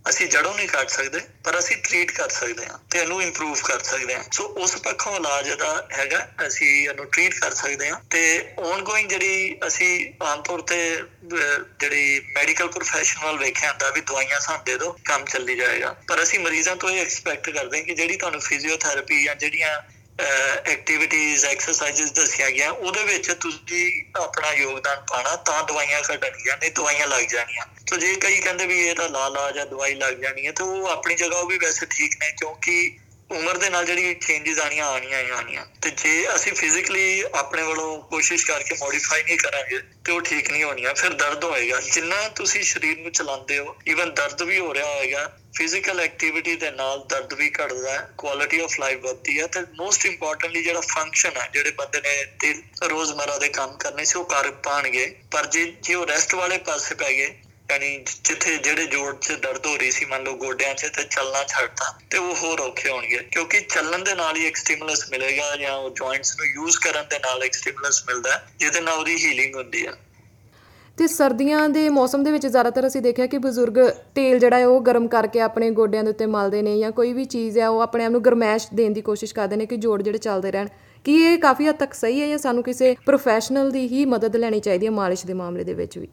ਅਸੀਂ ਜੜੋਂ ਨਹੀਂ ਕੱਟ ਸਕਦੇ, ਪਰ ਅਸੀਂ ਟ੍ਰੀਟ ਕਰ ਸਕਦੇ ਹਾਂ ਤੇ ਇਹਨੂੰ ਇੰਪਰੂਵ ਕਰ ਸਕਦੇ ਹਾਂ। ਸੋ ਉਸ ਪੱਖੋਂ ਇਲਾਜ ਦਾ ਹੈਗਾ, ਅਸੀਂ ਇਹਨੂੰ ਟ੍ਰੀਟ ਕਰ ਸਕਦੇ ਹਾਂ ਤੇ ਔਨਗੋਇੰਗ ਜਿਹੜੀ ਅਸੀਂ ਆਮ ਤੌਰ ਤੇ ਜਿਹੜੀ ਮੈਡੀਕਲ ਪ੍ਰੋਫੈਸ਼ਨਲ ਵੇਖਿਆ ਹੁੰਦਾ ਵੀ ਦਵਾਈਆਂ ਸਾਨੂੰ ਦੇ ਦਿਓ, ਕੰਮ ਚੱਲੀ ਜਾਏਗਾ। ਪਰ ਅਸੀਂ ਮਰੀਜ਼ਾਂ ਤੋਂ ਇਹ ਐਕਸਪੈਕਟ ਕਰਦੇ ਹਾਂ ਕਿ ਜਿਹੜੀ ਤੁਹਾਨੂੰ ਫਿਜ਼ੀਓਥੈਰੇਪੀ ਜਾਂ ਜਿਹੜੀਆਂ ਐਕਟੀਵਿਟੀਜ਼ ਐਕਸਰਸਾਈਜ਼ਸ ਦੱਸਿਆ ਗਿਆ ਉਹਦੇ ਵਿੱਚ ਤੁਸੀਂ ਆਪਣਾ ਯੋਗਦਾਨ ਪਾਣਾ ਤਾਂ ਦਵਾਈਆਂ ਘਟਣਗੀਆਂ ਨਹੀਂ ਦਵਾਈਆਂ ਲੱਗ ਜਾਣੀਆਂ। ਸੋ ਜੇ ਕਈ ਕਹਿੰਦੇ ਵੀ ਇਹ ਤਾਂ ਲਾ ਜਾਂ ਦਵਾਈ ਲੱਗ ਜਾਣੀ ਹੈ, ਤੇ ਉਹ ਆਪਣੀ ਜਗ੍ਹਾ ਉਹ ਵੀ ਵੈਸੇ ਠੀਕ ਨੇ, ਕਿਉਂਕਿ ਉਮਰ ਦੇ ਨਾਲ ਜਿਹੜੀ ਚੇਂਜਸ ਆਣੀਆਂ ਆਣੀਆਂ ਹੀ ਆਣੀਆਂ ਤੇ ਜੇ ਅਸੀਂ ਫਿਜ਼ੀਕਲੀ ਆਪਣੇ ਵੱਲੋਂ ਕੋਸ਼ਿਸ਼ ਕਰਕੇ ਮੋਡੀਫਾਈ ਨਹੀਂ ਕਰਾਂਗੇ, ਤੇ ਉਹ ਠੀਕ ਨਹੀਂ ਹੋਣੀਆਂ, ਫਿਰ ਦਰਦ ਹੋਏਗਾ। ਜਿੰਨਾ ਤੁਸੀਂ ਸਰੀਰ ਨੂੰ ਚਲਾਉਂਦੇ ਹੋ ਇਵਨ ਦਰਦ ਵੀ ਹੋ ਰਿਹਾ ਹੋਏਗਾ ਫਿਜ਼ੀਕਲ ਐਕਟੀਵਿਟੀ ਦੇ ਨਾਲ ਦਰਦ ਵੀ ਘਟਦਾ ਹੈ ਕੁਆਲਿਟੀ ਆਫ ਲਾਈਫ ਵਧਦੀ ਹੈ, ਤੇ ਮੋਸਟ ਇੰਪੋਰਟੈਂਟਲੀ ਜਿਹੜਾ ਫੰਕਸ਼ਨ ਹੈ, ਜਿਹੜੇ ਬੰਦੇ ਨੇ ਤੇ ਰੋਜ਼ਮਰਾ ਦੇ ਕੰਮ ਕਰਨੇ ਸੀ, ਉਹ ਕਰ ਪਾਣਗੇ। ਪਰ ਜੇ ਜੇ ਉਹ ਰੈਸਟ ਵਾਲੇ ਪਾਸੇ ਪੈ ਗਏ ਯਾਨੀ ਜਿੱਥੇ ਜਿਹੜੇ ਜੋੜ 'ਚ ਦਰਦ ਹੋ ਰਹੀ ਸੀ, ਮੰਨ ਲਓ ਗੋਡਿਆਂ 'ਚ, ਤੇ ਚੱਲਣਾ ਛੱਡਤਾ, ਤੇ ਉਹ ਹੋਰ ਔਖੇ ਹੋਣਗੇ। ਕਿਉਂਕਿ ਚੱਲਣ ਦੇ ਨਾਲ ਹੀ ਇੱਕ ਸਟਿਮੂਲਸ ਮਿਲੇਗਾ ਜਾਂ ਉਹ ਜੁਆਇੰਟਸ ਨੂੰ ਯੂਜ਼ ਕਰਨ ਦੇ ਨਾਲ ਇੱਕ ਸਟਿਮੂਲਸ ਮਿਲਦਾ ਜਿਹਦੇ ਨਾਲ ਉਹਦੀ ਹੀਲਿੰਗ ਹੁੰਦੀ ਹੈ। ਤੇ ਸਰਦੀਆਂ ਦੇ ਮੌਸਮ ਦੇ ਵਿੱਚ ਜ਼ਿਆਦਾਤਰ ਅਸੀਂ ਦੇਖਿਆ ਕਿ ਬਜ਼ੁਰਗ ਤੇਲ ਜਿਹੜਾ ਹੈ ਉਹ ਗਰਮ ਕਰਕੇ ਆਪਣੇ ਗੋਡਿਆਂ ਦੇ ਉੱਤੇ ਮਲਦੇ ਨੇ ਜਾਂ ਕੋਈ ਵੀ ਚੀਜ਼ ਹੈ, ਉਹ ਆਪਣੇ ਆਪ ਨੂੰ ਗਰਮੈਸ਼ ਦੇਣ ਦੀ ਕੋਸ਼ਿਸ਼ ਕਰਦੇ ਨੇ ਕਿ ਜੋੜ ਜਿਹੜੇ ਚੱਲਦੇ ਰਹਿਣ। ਕੀ ਇਹ ਕਾਫੀ ਹੱਦ ਤੱਕ ਸਹੀ ਹੈ ਜਾਂ ਸਾਨੂੰ ਕਿਸੇ ਪ੍ਰੋਫੈਸ਼ਨਲ ਦੀ ਹੀ ਮਦਦ ਲੈਣੀ ਚਾਹੀਦੀ ਹੈ ਮਾਲਿਸ਼ ਦੇ ਮਾਮਲੇ ਦੇ ਵਿੱਚ ਵੀ?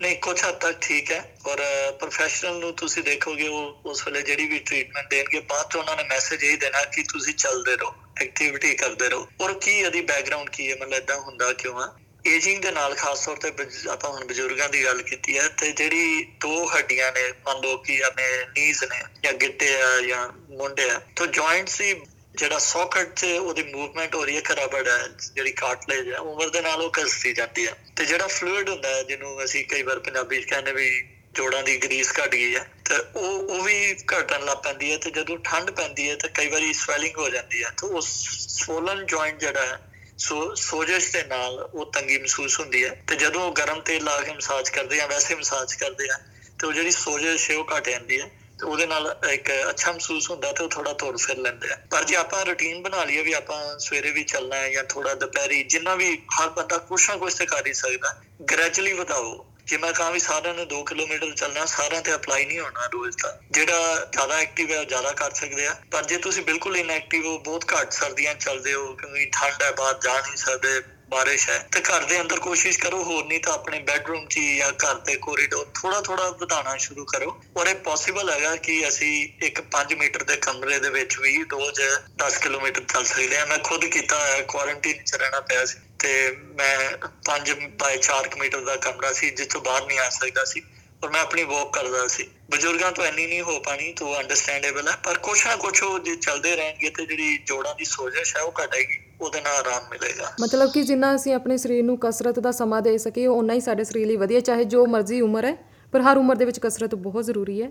ਨਹੀਂ ਕੁਝ ਹੱਦ ਤੱਕ ਠੀਕ ਹੈ ਔਰ ਪ੍ਰੋਫੈਸ਼ਨਲ ਨੂੰ ਤੁਸੀਂ ਦੇਖੋਗੇ ਉਹ, ਉਸ ਵੇਲੇ ਜਿਹੜੀ ਵੀ ਟ੍ਰੀਟਮੈਂਟ ਦੇਣਗੇ, ਬਾਅਦ ਚ ਉਹਨਾਂ ਨੇ ਮੈਸੇਜ ਇਹ ਦੇਣਾ ਕਿ ਤੁਸੀਂ ਚੱਲਦੇ ਰਹੋ ਐਕਟੀਵਿਟੀ ਕਰਦੇ ਰਹੋ। ਔਰ ਕੀ ਇਹਦੀ ਬੈਕਗ੍ਰਾਉਂਡ ਕੀ ਹੈ? ਮਤਲਬ ਇਦਾਂ ਹੁੰਦਾ ਕਿਉਂ ਆ? ਏਜਿੰਗ ਦੇ ਨਾਲ ਖਾਸ ਤੌਰ ਤੇ ਆਪਾਂ ਹੁਣ ਬਜ਼ੁਰਗਾਂ ਦੀ ਗੱਲ ਕੀਤੀ ਹੈ, ਤੇ ਜਿਹੜੀ ਦੋ ਹੱਡੀਆਂ ਨੇ, ਮੰਨ ਲਓ ਕਿ ਆਪਣੇ ਨੀਜ਼ ਨੇ ਜਾਂ ਗਿੱਟੇ ਆ ਜਾਂ ਮੁੰਡੇ ਆ, ਤਾਂ ਜੁਆਇੰਟਸ ਹੀ ਜਿਹੜਾ ਸੌਕਟ 'ਚ ਉਹਦੀ ਮੂਵਮੈਂਟ ਹੋ ਰਹੀ ਹੈ ਖਰਾਬੜ ਹੈ, ਜਿਹੜੀ ਕਾਰਟਲੇਜ ਹੈ, ਉਮਰ ਦੇ ਨਾਲ ਉਹ ਕਸਦੀ ਜਾਂਦੀ ਹੈ। ਤੇ ਜਿਹੜਾ ਫਲੂਇਡ ਹੁੰਦਾ ਹੈ, ਜਿਹਨੂੰ ਅਸੀਂ ਕਈ ਵਾਰ ਪੰਜਾਬੀ 'ਚ ਕਹਿੰਦੇ ਵੀ ਜੋੜਾਂ ਦੀ ਗਰੀਸ ਘਟ ਗਈ ਹੈ, ਤੇ ਉਹ ਉਹ ਵੀ ਘਟਣ ਲੱਗ ਪੈਂਦੀ ਹੈ, ਤੇ ਜਦੋਂ ਠੰਡ ਪੈਂਦੀ ਹੈ, ਤੇ ਕਈ ਵਾਰੀ ਸਵੈਲਿੰਗ ਹੋ ਜਾਂਦੀ ਹੈ। ਤੇ ਉਹ ਸੋਲਨ ਜੁਆਇੰਟ ਜਿਹੜਾ ਹੈ, ਸੋ, ਸੋਜਸ਼ ਦੇ ਨਾਲ ਉਹ ਤੰਗੀ ਮਹਿਸੂਸ ਹੁੰਦੀ ਹੈ। ਤੇ ਜਦੋਂ ਗਰਮ ਤੇਲ ਲਾ ਕੇ ਮਸਾਜ ਕਰਦੇ ਆ, ਵੈਸੇ ਮਸਾਜ ਕਰਦੇ ਆ, ਤੇ ਉਹ ਜਿਹੜੀ ਸੋਜਸ਼ ਹੈ, ਉਹ ਘਟ ਜਾਂਦੀ ਹੈ। ਤੇ ਉਹਦੇ ਨਾਲ ਇੱਕ ਅੱਛਾ ਮਹਿਸੂਸ ਹੁੰਦਾ ਤੇ ਉਹ ਥੋੜਾ ਤੁਰ ਫਿਰ ਲੈਂਦੇ ਆ। ਪਰ ਜੇ ਆਪਾਂ ਰੁਟੀਨ ਬਣਾ ਲਈਏ ਵੀ ਆਪਾਂ ਸਵੇਰੇ ਵੀ ਚੱਲਣਾ ਹੈ ਜਾਂ ਥੋੜਾ ਦੁਪਹਿਰੀ ਜਿੰਨਾ ਵੀ ਹਰ ਬੰਦਾ ਕੁਛ ਨਾ ਕੁਛ ਤੇ ਕਰ ਹੀ ਸਕਦਾ ਗ੍ਰੈਜੂਅਲੀ ਵਧਾਓ। ਜੇ ਮੈਂ ਕਹਾਂ ਵੀ ਸਾਰਿਆਂ ਨੂੰ 2 ਕਿਲੋਮੀਟਰ ਚੱਲਣਾ, ਸਾਰਿਆਂ ਤੇ ਅਪਲਾਈ ਨਹੀਂ ਹੋਣਾ ਰੋਜ਼ ਦਾ। ਜਿਹੜਾ ਜ਼ਿਆਦਾ ਐਕਟਿਵ ਹੈ ਜ਼ਿਆਦਾ ਕਰ ਸਕਦੇ ਆ। ਪਰ ਜੇ ਤੁਸੀਂ ਬਿਲਕੁਲ ਇਨਐਕਟਿਵ ਹੋ, ਬਹੁਤ ਘੱਟ ਸਰਦੀਆਂ ਚੱਲਦੇ ਹੋ, ਕਿਉਂਕਿ ਠੰਡ ਹੈ, ਬਾਹਰ ਜਾ ਨਹੀਂ ਸਕਦੇ ਬਾਰਿਸ਼ ਹੈ ਤੇ ਘਰ ਦੇ ਅੰਦਰ ਕੋਸ਼ਿਸ਼ ਕਰੋ, ਹੋਰ ਨਹੀਂ ਤਾਂ ਆਪਣੇ ਬੈੱਡਰੂਮ 'ਚ ਜਾਂ ਘਰ ਦੇ ਕੋਰੀਡੋਰ ਥੋੜਾ ਥੋੜਾ ਵਧਾਉਣਾ ਸ਼ੁਰੂ ਕਰੋ। ਔਰ ਇਹ ਪੋਸੀਬਲ ਹੈਗਾ ਕਿ ਅਸੀਂ ਇੱਕ 5 ਮੀਟਰ ਦੇ ਕਮਰੇ ਦੇ ਵਿੱਚ ਵੀ ਰੋਜ਼ 10 ਕਿਲੋਮੀਟਰ ਚੱਲ ਸਕਦੇ ਹਾਂ। ਮੈਂ ਖੁਦ ਕੀਤਾ ਹੈ ਕੁਆਰੰਟਾਈਨ 'ਚ ਰਹਿਣਾ ਪਿਆ ਸੀ ਤੇ ਮੈਂ 5 ਬਾਈ 4 ਮੀਟਰ ਦਾ ਕਮਰਾ ਸੀ, ਜਿੱਥੋਂ ਬਾਹਰ ਨਹੀਂ ਆ ਸਕਦਾ ਸੀ ਔਰ ਮੈਂ ਆਪਣੀ ਵਾਕ ਕਰਦਾ ਸੀ। ਬਜ਼ੁਰਗਾਂ ਤੋਂ ਇੰਨੀ ਨਹੀਂ ਹੋ ਪਾਣੀ, ਤੋਂ ਅੰਡਰਸਟੈਂਡੇਬਲ ਹੈ, ਪਰ ਕੁਛ ਨਾ ਕੁਛ ਉਹ ਜੇ ਚੱਲਦੇ ਰਹਿਣਗੇ ਤੇ ਜਿਹੜੀ ਜੋੜਾਂ ਦੀ ਸੋਜਸ਼ ਹੈ ਉਹ ਘਟੇਗੀ ਉਹਦੇ ਨਾਲ ਆਰਾਮ ਮਿਲੇਗਾ। ਮਤਲਬ ਕਿ ਜਿੰਨਾ ਅਸੀਂ ਆਪਣੇ ਸਰੀਰ ਨੂੰ ਕਸਰਤ ਦਾ ਸਮਾਂ ਦੇ ਸਕੀਏ ਉਨਾ ਹੀ ਸਾਡੇ ਸਰੀਰ ਲਈ ਵਧੀਆ ਚਾਹੇ ਜੋ ਮਰਜ਼ੀ ਉਮਰ ਹੈ ਪਰ ਹਰ ਉਮਰ ਦੇ ਵਿੱਚ ਕਸਰਤ ਬਹੁਤ ਜ਼ਰੂਰੀ ਹੈ।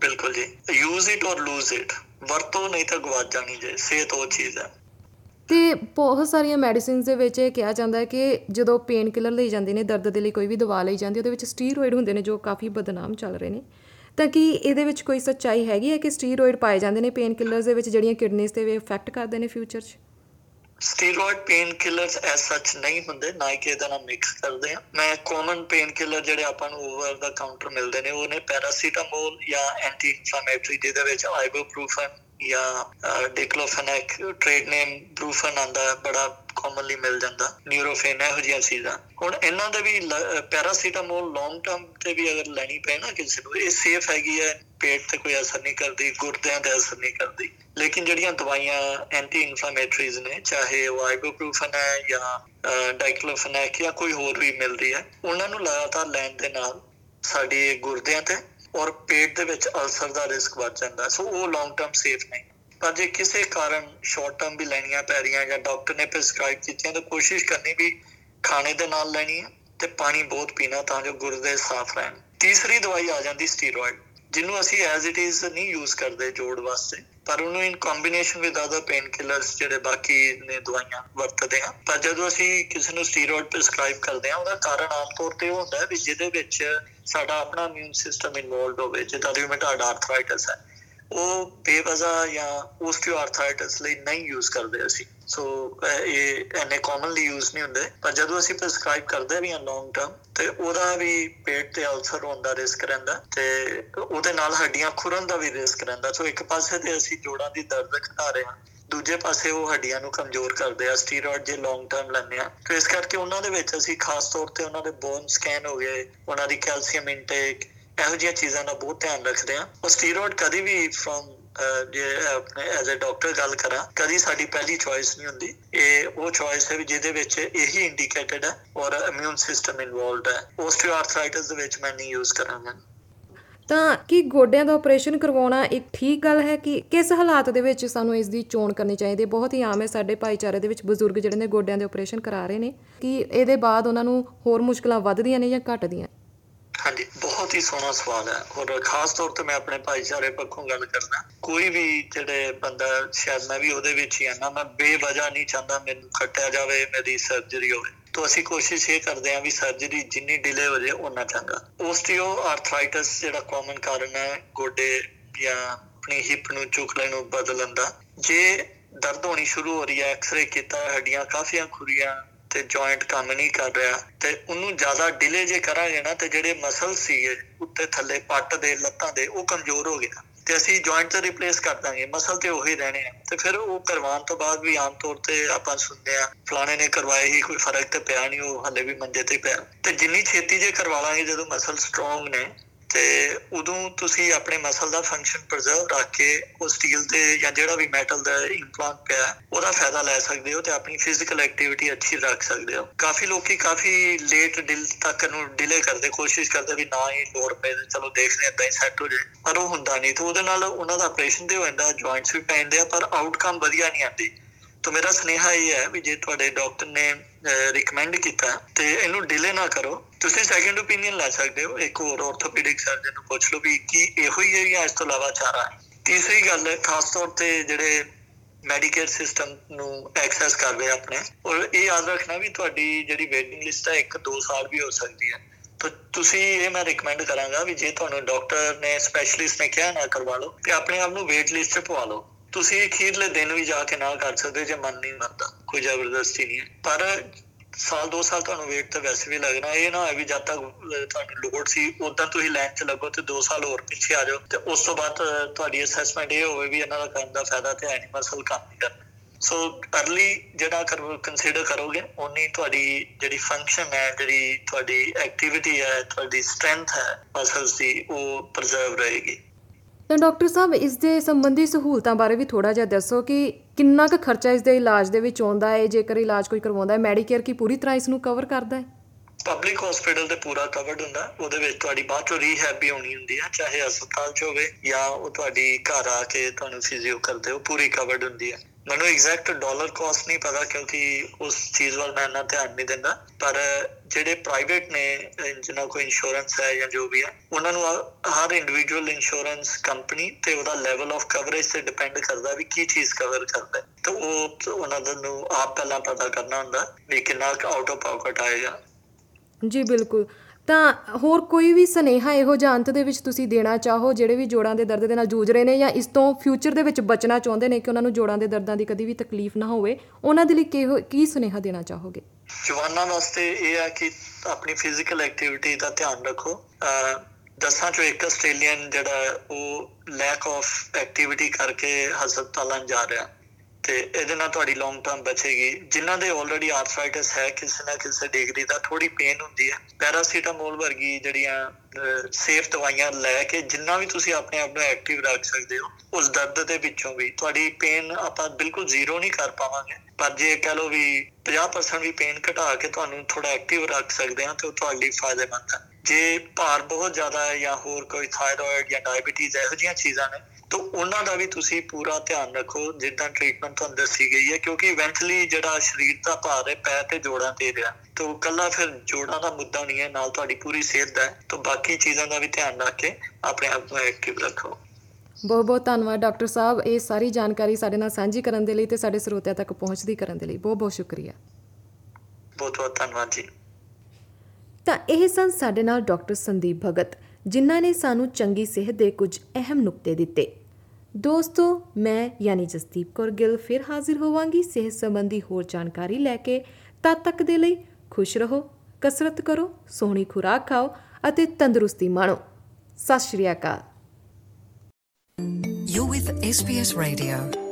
ਬਿਲਕੁਲ ਜੀ। Use it or lose it ਵਰਤੋ ਨਹੀਂ ਤਾਂ ਗਵਾ ਜਾਣੀ ਜੇ ਸਿਹਤ ਉਹ ਚੀਜ਼ ਹੈ। ਤੇ ਬਹੁਤ ਸਾਰੀਆਂ ਮੈਡੀਸਿਨਸ ਦੇ ਵਿੱਚ ਇਹ ਕਿਹਾ ਜਾਂਦਾ ਹੈ ਕਿ ਜਦੋਂ ਪੇਨ ਕਿਲਰ ਲਈ ਜਾਂਦੇ ਨੇ ਦਰਦ ਦੇ ਲਈ ਕੋਈ ਵੀ ਦਵਾ ਲਈ ਜਾਂਦੀ ਉਹਦੇ ਵਿੱਚ ਸਟੀਰੋਇਡ ਹੁੰਦੇ ਨੇ ਜੋ ਕਾਫੀ ਬਦਨਾਮ ਚੱਲ ਰਹੇ ਨੇ। ਤਾਂ ਕੀ ਇਹਦੇ ਵਿੱਚ ਕੋਈ ਸੱਚਾਈ ਹੈਗੀ ਹੈ ਕਿ ਸਟੀਰੋਇਡ ਪਾਏ ਜਾਂਦੇ ਨੇ ਪੇਨ ਕਿਲਰਸ ਦੇ ਵਿੱਚ ਜਿਹੜੀਆਂ ਕਿਡਨੀਜ਼ ਤੇ ਵੀ ਇਫੈਕਟ ਕਰਦੇ ਨੇ ਫਿਊਚਰ 'ਚ? ਸਟੀਰੋਇਡ ਪੇਨ ਕਿਲਰਸ ਐਸ ਸੱਚ ਨਹੀਂ ਹੁੰਦੇ, ਨਾ ਕਿ ਇਹਦਾ ਨਾਲ ਮਿਕਸ ਕਰਦੇ ਆ। ਮੈਂ ਕਾਮਨ ਪੇਨ ਕਿਲਰ ਜਿਹੜੇ ਆਪਾਂ ਨੂੰ ਓਵਰ ਦਾ ਕਾਊਂਟਰ ਮਿਲਦੇ ਨੇ, ਉਹ ਨੇ ਪੈਰਾਸੀਟਾਮੋਲ ਜਾਂ ਐਂਟੀ ਇਨਫਲੇਮੇਟਰੀ ਜਿਹਦੇ ਵਿੱਚ ਆਈਬੂਪ੍ਰੋਫਨ ਜਾਂ ਡਿਕਲੋਫੇਨੈਕ ਟ੍ਰੇਡ ਨੇਮ ਬਰੂਫਨ ਆਂਦਾ ਬੜਾ ਕਾਮਨਲੀ ਮਿਲ ਜਾਂਦਾ। ਨਿਊਰੋਫੇਨ ਇਹੋ ਜਿਹੀਆਂ ਚੀਜ਼ਾਂ। ਹੁਣ ਇਹਨਾਂ ਦੇ ਵੀ ਪੈਰਾਸੀਟਾਮੋਲ ਲੌਂਗ ਟਰਮ ਤੇ ਵੀ ਅਗਰ ਲੈਣੀ ਪਏ ਨਾ ਕਿਸੇ ਨੂੰ, ਇਹ ਸੇਫ ਹੈਗੀ ਹੈ, ਪੇਟ ਤੇ ਕੋਈ ਅਸਰ ਨਹੀਂ ਕਰਦੀ, ਗੁਰਦਿਆਂ ਤੇ ਅਸਰ ਨਹੀਂ ਕਰਦੀ। ਲੇਕਿਨ ਜਿਹੜੀਆਂ ਦਵਾਈਆਂ ਐਂਟੀ ਇਨਫਲੇਮੇਟਰੀਜ਼ ਨੇ, ਚਾਹੇ ਉਹ ਆਈਬੂਪ੍ਰੋਫਨ ਹੈ ਜਾਂ ਡਾਈਕਲੋਫੇਨੈਕ ਜਾਂ ਕੋਈ ਹੋਰ ਵੀ ਮਿਲਦੀ ਹੈ, ਉਹਨਾਂ ਨੂੰ ਲਗਾਤਾਰ ਲੈਣ ਦੇ ਨਾਲ ਸਾਡੀ ਗੁਰਦਿਆਂ ਤੇ ਔਰ ਪੇਟ ਦੇ ਵਿੱਚ ਅਲਸਰ ਦਾ ਰਿਸਕ ਵੱਧ ਜਾਂਦਾ। ਸੋ ਉਹ ਲੌਂਗ ਟਰਮ ਸੇਫ ਨਹੀਂ। ਪਰ ਜੇ ਕਿਸੇ ਕਾਰਨ ਸ਼ਾਰਟ ਟਰਮ ਵੀ ਲੈਣੀਆਂ ਪੈ ਰਹੀਆਂ ਜਾਂ ਡਾਕਟਰ ਨੇ ਪ੍ਰੈਸਕ੍ਰਾਈਬ ਕੀਤੀਆਂ, ਤਾਂ ਕੋਸ਼ਿਸ਼ ਕਰਨੀ ਵੀ ਖਾਣੇ ਦੇ ਨਾਲ ਲੈਣੀ ਹੈ ਤੇ ਪਾਣੀ ਬਹੁਤ ਪੀਣਾ ਤਾਂ ਜੋ ਗੁਰਦੇ ਸਾਫ਼ ਰਹਿਣ। ਤੀਸਰੀ ਦਵਾਈ ਆ ਜਾਂਦੀ ਸਟੀਰੋਇਡ ਜਿਹਨੂੰ ਅਸੀਂ ਐਜ਼ ਇਟ ਇਜ਼ ਨਹੀਂ ਯੂਜ਼ ਕਰਦੇ ਜੋੜ ਵਾਸਤੇ, ਪਰ ਉਹਨੂੰ in combination with other painkillers ਜਿਹੜੇ ਬਾਕੀ ਨੇ ਦਵਾਈਆਂ ਵਰਤਦੇ ਆ ਪਰ ਜਦੋਂ ਅਸੀਂ ਕਿਸੇ ਨੂੰ ਸਟੀਰੋਇਡ ਪ੍ਰੈਸਕ੍ਰਾਈਬ ਕਰਦੇ ਆ ਉਹਦਾ ਕਾਰਨ ਆਮ ਤੌਰ ਤੇ ਉਹ ਹੁੰਦਾ ਹੈ ਵੀ ਜਿਹਦੇ ਵਿੱਚ ਸਾਡਾ ਆਪਣਾ ਇਮਿਊਨ ਸਿਸਟਮ ਇਨਵੋਲਡ ਹੋਵੇ, ਜਿੱਦਾਂ ਰਿਊਮੇਟਾਇਡ ਆਰਥਰਾਈਟਿਸ ਹੈ, ਉਹ ਬੇਵਜ਼ਾ ਜਾਂ ਓਸਟੀਓਆਰਥਰਾਈਟਿਸ ਲਈ ਨਹੀਂ ਯੂਜ਼ ਕਰਦੇ ਅਸੀਂ। ਸੋ ਇਹ ਐਨੇ ਕਾਮਨਲੀ ਯੂਜ਼ ਨਹੀਂ ਹੁੰਦੇ। ਪਰ ਜਦੋਂ ਅਸੀਂ ਪ੍ਰੈਸਕ੍ਰਾਈਬ ਕਰਦੇ ਵੀ ਹਾਂ ਲੌਂਗ ਟਰਮ ਤੇ ਉਹਦਾ ਵੀ ਪੇਟ ਤੇ ਅਲਸਰ ਹੋਣ ਦਾ ਰਿਸਕ ਰਹਿੰਦਾ, ਤੇ ਉਹਦੇ ਨਾਲ ਹੱਡੀਆਂ ਖੁਰਨ ਦਾ ਵੀ ਰਿਸਕ ਰਹਿੰਦਾ। ਸੋ ਇੱਕ ਪਾਸੇ ਤੇ ਅਸੀਂ ਜੋੜਾਂ ਦੀ ਦਰਦ ਘਟਾ ਰਹੇ ਹਾਂ, ਦੂਜੇ ਪਾਸੇ ਉਹ ਹੱਡੀਆਂ ਨੂੰ ਕਮਜ਼ੋਰ ਕਰਦੇ ਆ ਸਟੀਰੋਇਡ ਜੇ ਲੌਂਗ ਟਰਮ ਲੈਂਦੇ ਆ। ਤੇ ਇਸ ਕਰਕੇ ਉਹਨਾਂ ਦੇ ਵਿੱਚ ਅਸੀਂ ਖਾਸ ਤੌਰ ਤੇ ਉਹਨਾਂ ਦੇ ਬੋਨ ਸਕੈਨ ਹੋ ਗਏ, ਉਹਨਾਂ ਦੀ ਕੈਲਸ਼ੀਅਮ ਇਨਟੇਕ ਇਹੋ ਜਿਹੀਆਂ ਚੀਜ਼ਾਂ ਦਾ ਬਹੁਤ ਧਿਆਨ ਰੱਖਦੇ ਆ ਉਹ ਸਟੀਰੋਇਡ ਕਦੀ ਵੀ ਫਰਮ ਜੇ ਆਪਣੇ ਐਜ਼ ਅ ਡਾਕਟਰ ਗੱਲ ਕਰਾਂ, ਕਦੀ ਸਾਡੀ ਪਹਿਲੀ ਚੋਇਸ ਨਹੀਂ ਹੁੰਦੀ। ਇਹ ਉਹ ਚੋਇਸ ਹੈ ਜਿਹਦੇ ਵਿੱਚ ਇਹੀ ਇੰਡੀਕੇਟਡ ਹੈ ਔਰ ਇਮਿਊਨ ਸਿਸਟਮ ਇਨਵੋਲਡ ਹੈ। ਓਸਟੀਓਆਰਥਰਾਈਟਿਸ ਦੇ ਵਿੱਚ ਮੈਂ ਨਹੀਂ ਯੂਜ਼ ਕਰਾਂਗਾ। ਤਾਂ ਕੀ ਗੋਡਿਆਂ ਦਾ ਆਪਰੇਸ਼ਨ ਕਰਵਾਉਣਾ ਇੱਕ ਠੀਕ ਗੱਲ ਹੈ ਕਿ ਕਿਸ ਹਾਲਾਤ ਦੇ ਵਿੱਚ ਸਾਨੂੰ ਇਸ ਦੀ ਚੋਣ ਕਰਨੀ ਚਾਹੀਦੀ? ਬਹੁਤ ਹੀ ਆਮ ਹੈ, ਸਾਡੇ ਭਾਈਚਾਰੇ ਦੇ ਵਿੱਚ ਬਜ਼ੁਰਗ ਜਿਹੜੇ ਨੇ ਗੋਡਿਆਂ ਦੇ ਆਪਰੇਸ਼ਨ ਕਰਾ ਰਹੇ ਨੇ। ਕਿ ਇਹਦੇ ਬਾਅਦ ਉਹਨਾਂ ਨੂੰ ਹੋਰ ਮੁਸ਼ਕਲਾਂ ਵੱਧਦੀਆਂ ਨੇ ਜਾਂ ਘਟਦੀਆਂ ਹਾਂਜੀ, ਬਹੁਤ ਹੀ ਸੋਹਣਾ ਸਵਾਲ ਹੈ। ਔਰ ਖਾਸ ਤੌਰ ਤੇ ਮੈਂ ਆਪਣੇ ਭਾਈਚਾਰੇ ਪੱਖੋਂ ਗੱਲ ਕਰਦਾ, ਕੋਈ ਵੀ ਜਿਹੜੇ ਬੰਦਾ, ਸ਼ਾਇਦ ਮੈਂ ਵੀ ਉਹਦੇ ਵਿੱਚ ਹੀ ਆ ਨਾ, ਮੈਂ ਬੇਵਜ੍ਹਾ ਨਹੀਂ ਚਾਹੁੰਦਾ ਮੈਨੂੰ ਕੱਟਿਆ ਜਾਵੇ, ਮੇਰੀ ਸਰਜਰੀ ਹੋਵੇ। ਤਾਂ ਅਸੀਂ ਕੋਸ਼ਿਸ਼ ਇਹ ਕਰਦੇ ਹਾਂ ਵੀ ਸਰਜਰੀ ਜਿੰਨੀ ਡਿਲੇ ਹੋ ਜਾਏ ਉਹਨਾਂ ਚੰਗਾ। ਓਸਟੀਓ ਆਰਥਰਾਈਟਿਸ ਜਿਹੜਾ ਕਾਮਨ ਕਾਰਨ ਹੈ, ਗੋਡੇ ਜਾਂ ਆਪਣੀ ਹਿਪ ਨੂੰ ਚੁੱਕ ਲੈਣ ਨੂੰ ਬਦਲਣ ਦਾ। ਜੇ ਦਰਦ ਹੋਣੀ ਸ਼ੁਰੂ ਹੋ ਰਹੀ ਹੈ ਐਕਸ-ਰੇ ਕੀਤਾ, ਹੱਡੀਆਂ ਕਾਫੀਆਂ ਖੁਰੀਆਂ ਤੇ ਜੁਆਇੰਟ ਕੰਮ ਨਹੀਂ ਕਰ ਰਿਹਾ ਤੇ ਉਹਨੂੰ ਜ਼ਿਆਦਾ ਡਿਲੇ ਜੇ ਕਰਾਂਗੇ ਨਾ ਤੇ ਜਿਹੜੇ ਮਸਲ ਸੀਗੇ ਉੱਤੇ ਥੱਲੇ ਪੱਟ ਦੇ, ਲੱਤਾਂ ਦੇ, ਉਹ ਕਮਜ਼ੋਰ ਹੋ ਗਿਆ ਤੇ ਅਸੀਂ ਜੁਆਇੰਟ ਤੇ ਰਿਪਲੇਸ ਕਰ ਦਾਂਗੇ ਮਸਲ ਤੇ ਉਹੀ ਰਹਿਣੇ ਆ। ਤੇ ਫਿਰ ਉਹ ਕਰਵਾਉਣ ਤੋਂ ਬਾਅਦ ਵੀ ਆਮ ਤੌਰ ਤੇ ਆਪਾਂ ਸੁਣਦੇ ਆ ਫਲਾਣੇ ਨੇ ਕਰਵਾਏ ਹੀ, ਕੋਈ ਫ਼ਰਕ ਤੇ ਪਿਆ ਨਹੀਂ, ਉਹ ਹੱਲੇ ਵੀ ਮੰਜੇ ਤੇ ਪਿਆ। ਤੇ ਜਿੰਨੀ ਛੇਤੀ ਜੇ ਕਰਵਾ ਲਾਂਗੇ, ਜਦੋਂ ਮਸਲ ਸਟਰੋਂਗ ਨੇ ਤੇ ਉਦੋਂ ਤੁਸੀਂ ਆਪਣੇ ਮਸਲ ਦਾ ਫੰਕਸ਼ਨ ਪ੍ਰੀਜ਼ਰਵ ਰੱਖ ਕੇ ਉਹ ਸਟੀਲ ਤੇ ਜਾਂ ਜਿਹੜਾ ਵੀ ਮੈਟਲ ਦਾ ਇੰਪਲਾਂਟ ਪਿਆ ਉਹਦਾ ਫਾਇਦਾ ਲੈ ਸਕਦੇ ਹੋ ਤੇ ਆਪਣੀ ਫਿਜ਼ੀਕਲ ਐਕਟੀਵਿਟੀ ਅੱਛੀ ਰੱਖ ਸਕਦੇ ਹੋ। ਕਾਫੀ ਲੋਕੀ ਕਾਫੀ ਲੇਟ ਦਿਲ ਤੱਕ ਨੂੰ ਡਿਲੇ ਕਰਦੇ, ਕੋਸ਼ਿਸ਼ ਕਰਦੇ ਵੀ ਨਾ ਹੀ ਲੋੜ ਪਏ, ਚਲੋ ਦੇਖਦੇ ਏਦਾਂ ਹੀ ਸੈੱਟ ਹੋ ਜਾਏ। ਪਰ ਉਹ ਹੁੰਦਾ ਨਹੀਂ, ਤੇ ਉਹਦੇ ਨਾਲ ਉਹਨਾਂ ਦਾ ਆਪਰੇਸ਼ਨ ਤੇ ਹੋ ਜਾਂਦਾ ਜੁਆਇੰਟਸ ਵੀ ਪੈਂਦੇ ਆ, ਪਰ ਆਊਟਕਮ ਵਧੀਆ ਨਹੀਂ ਆਉਂਦੀ। ਤਾਂ ਮੇਰਾ ਸੁਨੇਹਾ ਇਹ ਹੈ ਵੀ ਜੇ ਤੁਹਾਡੇ ਡਾਕਟਰ ਨੇ ਰეკਮੈਂਡ ਕੀਤਾ ਤੇ ਇਹਨੂੰ ਡਿਲੇ ਨਾ ਕਰੋ। ਤੁਸੀਂ ਸੈਕੰਡ ਓਪੀਨੀਅਨ ਲੈ ਸਕਦੇ ਹੋ। ਇੱਕ ਹੋਰ ਆਰਥੋਪੈਡਿਕ ਸਰਜਨ ਨੂੰ ਪੁੱਛ ਲਓ ਵੀ ਕੀ ਇਹੋ ਹੀ ਹੈ ਜਾਂ ਇਸ ਤੋਂ ਇਲਾਵਾ ਚਾਰਾ ਹੈ। ਤੀਸਰੀ ਗੱਲ ਹੈ ਖਾਸ ਤੌਰ ਤੇ ਜਿਹੜੇ ਮੈਡੀਕੇਅਰ ਸਿਸਟਮ ਨੂੰ ਐਕਸੈਸ ਕਰ ਰਹੇ ਆਪਣੇ, ਔਰ ਇਹ ਯਾਦ ਰੱਖਣਾ ਵੀ ਤੁਹਾਡੀ ਜਿਹੜੀ ਵੇਟਿੰਗ ਲਿਸਟ ਹੈ 1-2 ਸਾਲ ਵੀ ਹੋ ਸਕਦੀ ਹੈ। ਤਾਂ ਤੁਸੀਂ ਇਹ ਮੈਂ ਰეკਮੈਂਡ ਕਰਾਂਗਾ ਵੀ ਜੇ ਤੁਹਾਨੂੰ ਡਾਕਟਰ ਨੇ ਸਪੈਸ਼ਲਿਸਟ ਨੇ ਕਿਹਾ ਨਾ ਕਰਵਾ ਲਓ, ਤੇ ਆਪਣੇ ਆਪ ਨੂੰ ਵੇਟ ਲਿਸਟ 'ਚ ਪਵਾ ਲਓ। ਤੁਸੀਂ ਅਖੀਰਲੇ ਦਿਨ ਵੀ ਜਾ ਕੇ ਨਾ ਕਰ ਸਕਦੇ ਜੇ ਮਨ ਨਹੀਂ ਮੰਨਦਾ, ਕੋਈ ਜ਼ਬਰਦਸਤੀ ਨਹੀਂ ਪਰ ਸਾਲ, ਦੋ ਸਾਲ ਤੁਹਾਨੂੰ ਵੇਟ ਤੇ ਵੈਸੇ ਵੀ ਲੱਗਣਾ, ਇਹ ਨਾ ਹੈ ਵੀ ਜਦ ਤੱਕ ਤੁਹਾਨੂੰ ਲੋਡ ਸੀ ਉਦੋਂ ਤੁਸੀਂ ਲਾਈਨ 'ਚ ਲੱਗੋ ਤੇ 2 ਸਾਲ ਹੋਰ ਪਿੱਛੇ ਆ ਜਾਓ। ਤੇ ਉਸ ਤੋਂ ਬਾਅਦ ਤੁਹਾਡੀ ਅਸੈਸਮੈਂਟ ਇਹ ਹੋਵੇ ਵੀ ਇਹਨਾਂ ਦਾ ਕਰਨ ਦਾ ਫਾਇਦਾ ਤੇ ਹੈ ਨਹੀਂ ਮਸਲ ਕੰਮ ਨਹੀਂ ਕਰਨਾ। ਸੋ ਅਰਲੀ ਜਿਹੜਾ ਕੰਸੀਡਰ ਕਰੋਗੇ ਉਨੀ ਤੁਹਾਡੀ ਜਿਹੜੀ ਫੰਕਸ਼ਨ ਹੈ, ਜਿਹੜੀ ਤੁਹਾਡੀ ਐਕਟੀਵਿਟੀ ਹੈ, ਤੁਹਾਡੀ ਸਟਰੈਂਥ ਹੈ ਮਸਲਸ ਦੀ, ਉਹ ਪ੍ਰੀਜ਼ਰਵ ਰਹੇਗੀ। ਤਾਂ ਡਾਕਟਰ ਸਾਹਿਬ, ਇਸ ਦੇ ਸੰਬੰਧੀ ਸਹੂਲਤਾਂ ਬਾਰੇ ਵੀ ਥੋੜਾ ਜਿਹਾ ਦੱਸੋ ਕਿ ਕਿੰਨਾ ਕੁ ਖਰਚਾ ਇਸ ਦੇ ਇਲਾਜ ਦੇ ਵਿੱਚ ਆਉਂਦਾ ਹੈ? ਜੇਕਰ ਇਲਾਜ ਕੋਈ ਕਰਵਾਉਂਦਾ ਹੈ ਮੈਡੀਕੇਅਰ ਕੀ ਪੂਰੀ ਤਰ੍ਹਾਂ ਇਸ ਨੂੰ ਕਵਰ ਕਰਦਾ ਹੈ? ਪਬਲਿਕ ਹਸਪੀਟਲ ਤੇ ਪੂਰਾ ਕਵਰਡ ਹੁੰਦਾ ਉਹਦੇ ਵਿੱਚ ਤੁਹਾਡੀ ਬਾਅਦ ਚੋਂ ਰੀਹੈਬ ਵੀ ਹੋਣੀ ਹੁੰਦੀ ਹੈ, ਚਾਹੇ ਹਸਪਤਾਲ 'ਚ ਹੋਵੇ ਜਾਂ ਉਹ ਤੁਹਾਡੀ ਘਰ ਆ ਕੇ ਤੁਹਾਨੂੰ ਫਿਜ਼ੀਓ ਕਰਦੇ ਹੋ, ਪੂਰੀ ਕਵਰਡ ਹੁੰਦੀ ਹੈ। ਮੈਨੂੰ ਐਗਜ਼ੈਕਟ ਡਾਲਰ ਕਾਸਟ ਨਹੀਂ ਪਤਾ ਕਿਉਂਕਿ ਉਸ ਚੀਜ਼ ਵੱਲ ਮੈਂ ਇੰਨਾ ਧਿਆਨ ਨਹੀਂ ਦਿੰਦਾ। ਪਰ ਜਿਹੜੇ ਪ੍ਰਾਈਵੇਟ ਨੇ ਜਿਨ੍ਹਾਂ ਕੋਈ ਇੰਸ਼ੋਰੈਂਸ ਹੈ ਜਾਂ ਜੋ ਵੀ ਹੈ, ਉਹਨਾਂ ਨੂੰ ਹਰ ਇੰਡੀਵਿਜੂਅਲ ਇੰਸ਼ੋਰੈਂਸ ਕੰਪਨੀ ਤੇ ਉਹਦਾ ਲੈਵਲ ਆਫ ਕਵਰੇਜ ਤੇ ਡਿਪੈਂਡ ਕਰਦਾ ਵੀ ਕੀ ਚੀਜ਼ ਕਵਰ ਕਰਦਾ ਹੈ। ਤਾਂ ਉਹ ਉਹਨਾਂ ਨੂੰ ਆਪ ਪਹਿਲਾਂ ਪਤਾ ਕਰਨਾ ਹੁੰਦਾ ਵੀ ਕਿੰਨਾ ਆਊਟ ਆਫ ਪਾਕਟ ਆਏਗਾ। ਜੀ ਬਿਲਕੁਲ। ਤਾਂ ਹੋਰ ਕੋਈ ਵੀ ਸਨੇਹਾ ਇਹੋ ਜਿਹਾ ਅੰਤ ਦੇ ਵਿੱਚ ਤੁਸੀਂ ਦੇਣਾ ਚਾਹੋ, ਜਿਹੜੇ ਵੀ ਜੋੜਾਂ ਦੇ ਦਰਦ ਦੇ ਨਾਲ ਜੂਝ ਰਹੇ ਨੇ ਜਾਂ ਇਸ ਤੋਂ ਫਿਊਚਰ ਦੇ ਵਿੱਚ ਬਚਣਾ ਚਾਹੁੰਦੇ ਨੇ ਕਿ ਉਹਨਾਂ ਨੂੰ ਜੋੜਾਂ ਦੇ ਦਰਦਾਂ ਦੀ ਕਦੀ ਵੀ ਤਕਲੀਫ ਨਾ ਹੋਵੇ, ਉਹਨਾਂ ਦੇ ਲਈ ਕੀ ਸੁਨੇਹਾ ਦੇਣਾ ਚਾਹੋਗੇ? ਜਵਾਨਾਂ ਵਾਸਤੇ ਇਹ ਹੈ ਕਿ ਆਪਣੀ ਫਿਜ਼ੀਕਲ ਐਕਟੀਵਿਟੀ ਦਾ ਧਿਆਨ ਰੱਖੋ। ਦਸਾਂ ਚੋਂ ਇੱਕ ਆਸਟ੍ਰੇਲੀਅਨ ਜਿਹੜਾ ਉਹ ਲੈਕ ਆਫ ਐਕਟੀਵਿਟੀ ਕਰਕੇ ਹਸਪਤਾਲਾਂ ਜਾ ਰਿਹਾ। ਤੇ ਇਹਦੇ ਨਾਲ ਤੁਹਾਡੀ ਲੌਂਗ ਟਰਮ ਬਚੇਗੀ। ਜਿਨ੍ਹਾਂ ਦੇ ਆਲਰੇਡੀ ਆਰਥਰਾਈਟਿਸ ਹੈ, ਕਿਸੇ ਨਾ ਕਿਸੇ ਡਿਗਰੀ ਦਾ ਥੋੜੀ ਪੇਨ ਹੁੰਦੀ ਹੈ। ਪੈਰਾਸੀਟਾਮੋਲ ਵਰਗੀ ਜਿਹੜੀਆਂ ਸੇਫ ਦਵਾਈਆਂ ਲੈ ਕੇ ਜਿੰਨਾ ਵੀ ਤੁਸੀਂ ਆਪਣੇ ਆਪ ਨੂੰ ਐਕਟਿਵ ਰੱਖ ਸਕਦੇ ਹੋ, ਉਸ ਦਰਦ ਦੇ ਵਿੱਚੋਂ ਵੀ ਤੁਹਾਡੀ ਪੇਨ ਆਪਾਂ ਬਿਲਕੁਲ ਜ਼ੀਰੋ ਨਹੀਂ ਕਰ ਪਾਵਾਂਗੇ। ਪਰ ਜੇ ਕਹ ਲਓ ਵੀ 50% ਵੀ ਪੇਨ ਘਟਾ ਕੇ ਤੁਹਾਨੂੰ ਥੋੜਾ ਐਕਟਿਵ ਰੱਖ ਸਕਦੇ ਹਾਂ, ਤੇ ਉਹ ਤੁਹਾਡੇ ਲਈ ਫਾਇਦੇਮੰਦ ਹੈ। ਜੇ ਭਾਰ ਬਹੁਤ ਜ਼ਿਆਦਾ ਹੈ ਜਾਂ ਹੋਰ ਕੋਈ ਥਾਇਰੋਇਡ ਜਾਂ ਡਾਇਬੀਟੀਜ਼ ਇਹੋ ਜਿਹੀਆਂ ਚੀਜ਼ਾਂ ਨੇ ਤਾਂ ਉਹਨਾਂ ਦਾ ਵੀ ਤੁਸੀਂ ਪੂਰਾ ਧਿਆਨ ਰੱਖੋ ਜਿੱਦਾਂ ਟ੍ਰੀਟਮੈਂਟ ਤੁਹਾਨੂੰ ਦੱਸੀ ਗਈ ਹੈ ਕਿਉਂਕਿ ਇਵੈਂਚੁਅਲੀ ਜਿਹੜਾ ਸਰੀਰ ਦਾ ਭਾਰ ਹੈ ਪੈਰ ਤੇ ਜੋੜਾਂ ਤੇ ਰਿਹਾ। ਤਾਂ ਕੱਲਾ ਫਿਰ ਜੋੜਾਂ ਦਾ ਮੁੱਦਾ ਨਹੀਂ ਹੈ ਨਾਲ ਤੁਹਾਡੀ ਪੂਰੀ ਸਿਹਤ ਦਾ ਤਾਂ ਬਾਕੀ ਚੀਜ਼ਾਂ ਦਾ ਵੀ ਧਿਆਨ ਰੱਖ ਕੇ ਆਪਣੇ ਆਪ ਨੂੰ ਐਕਟਿਵ ਰੱਖੋ। ਬਹੁਤ ਬਹੁਤ ਧੰਨਵਾਦ ਡਾਕਟਰ ਸਾਹਿਬ ਇਹ ਸਾਰੀ ਜਾਣਕਾਰੀ ਸਾਡੇ ਨਾਲ ਸਾਂਝੀ ਕਰਨ ਦੇ ਲਈ ਤੇ ਸਾਡੇ ਸਰੋਤਿਆਂ ਤੱਕ ਪਹੁੰਚਦੀ ਕਰਨ ਦੇ ਲਈ। ਬਹੁਤ ਬਹੁਤ ਸ਼ੁਕਰੀਆ। ਬਹੁਤ ਬਹੁਤ ਧੰਨਵਾਦ ਜੀ। ਤਾਂ ਇਹ ਸਨ ਸਾਡੇ ਨਾਲ ਡਾਕਟਰ ਸੰਦੀਪ ਭਗਤ ਜਿਨ੍ਹਾਂ ਨੇ ਸਾਨੂੰ ਚੰਗੀ ਸਿਹਤ ਦੇ ਕੁਝ ਅਹਿਮ ਨੁਕਤੇ ਦਿੱਤੇ। ਦੋਸਤੋ, ਮੈਂ ਯਾਨੀ ਜਸਦੀਪ ਕੌਰ ਗਿੱਲ ਫਿਰ ਹਾਜ਼ਰ ਹੋਵਾਂਗੀ ਸਿਹਤ ਸੰਬੰਧੀ ਹੋਰ ਜਾਣਕਾਰੀ ਲੈ ਕੇ। ਤਦ ਤੱਕ ਦੇ ਲਈ ਖੁਸ਼ ਰਹੋ, ਕਸਰਤ ਕਰੋ, ਸੋਹਣੀ ਖੁਰਾਕ ਖਾਓ ਅਤੇ ਤੰਦਰੁਸਤੀ ਮਾਣੋ। ਸਤਿ ਸ਼੍ਰੀ ਅਕਾਲ। You're with SBS Radio.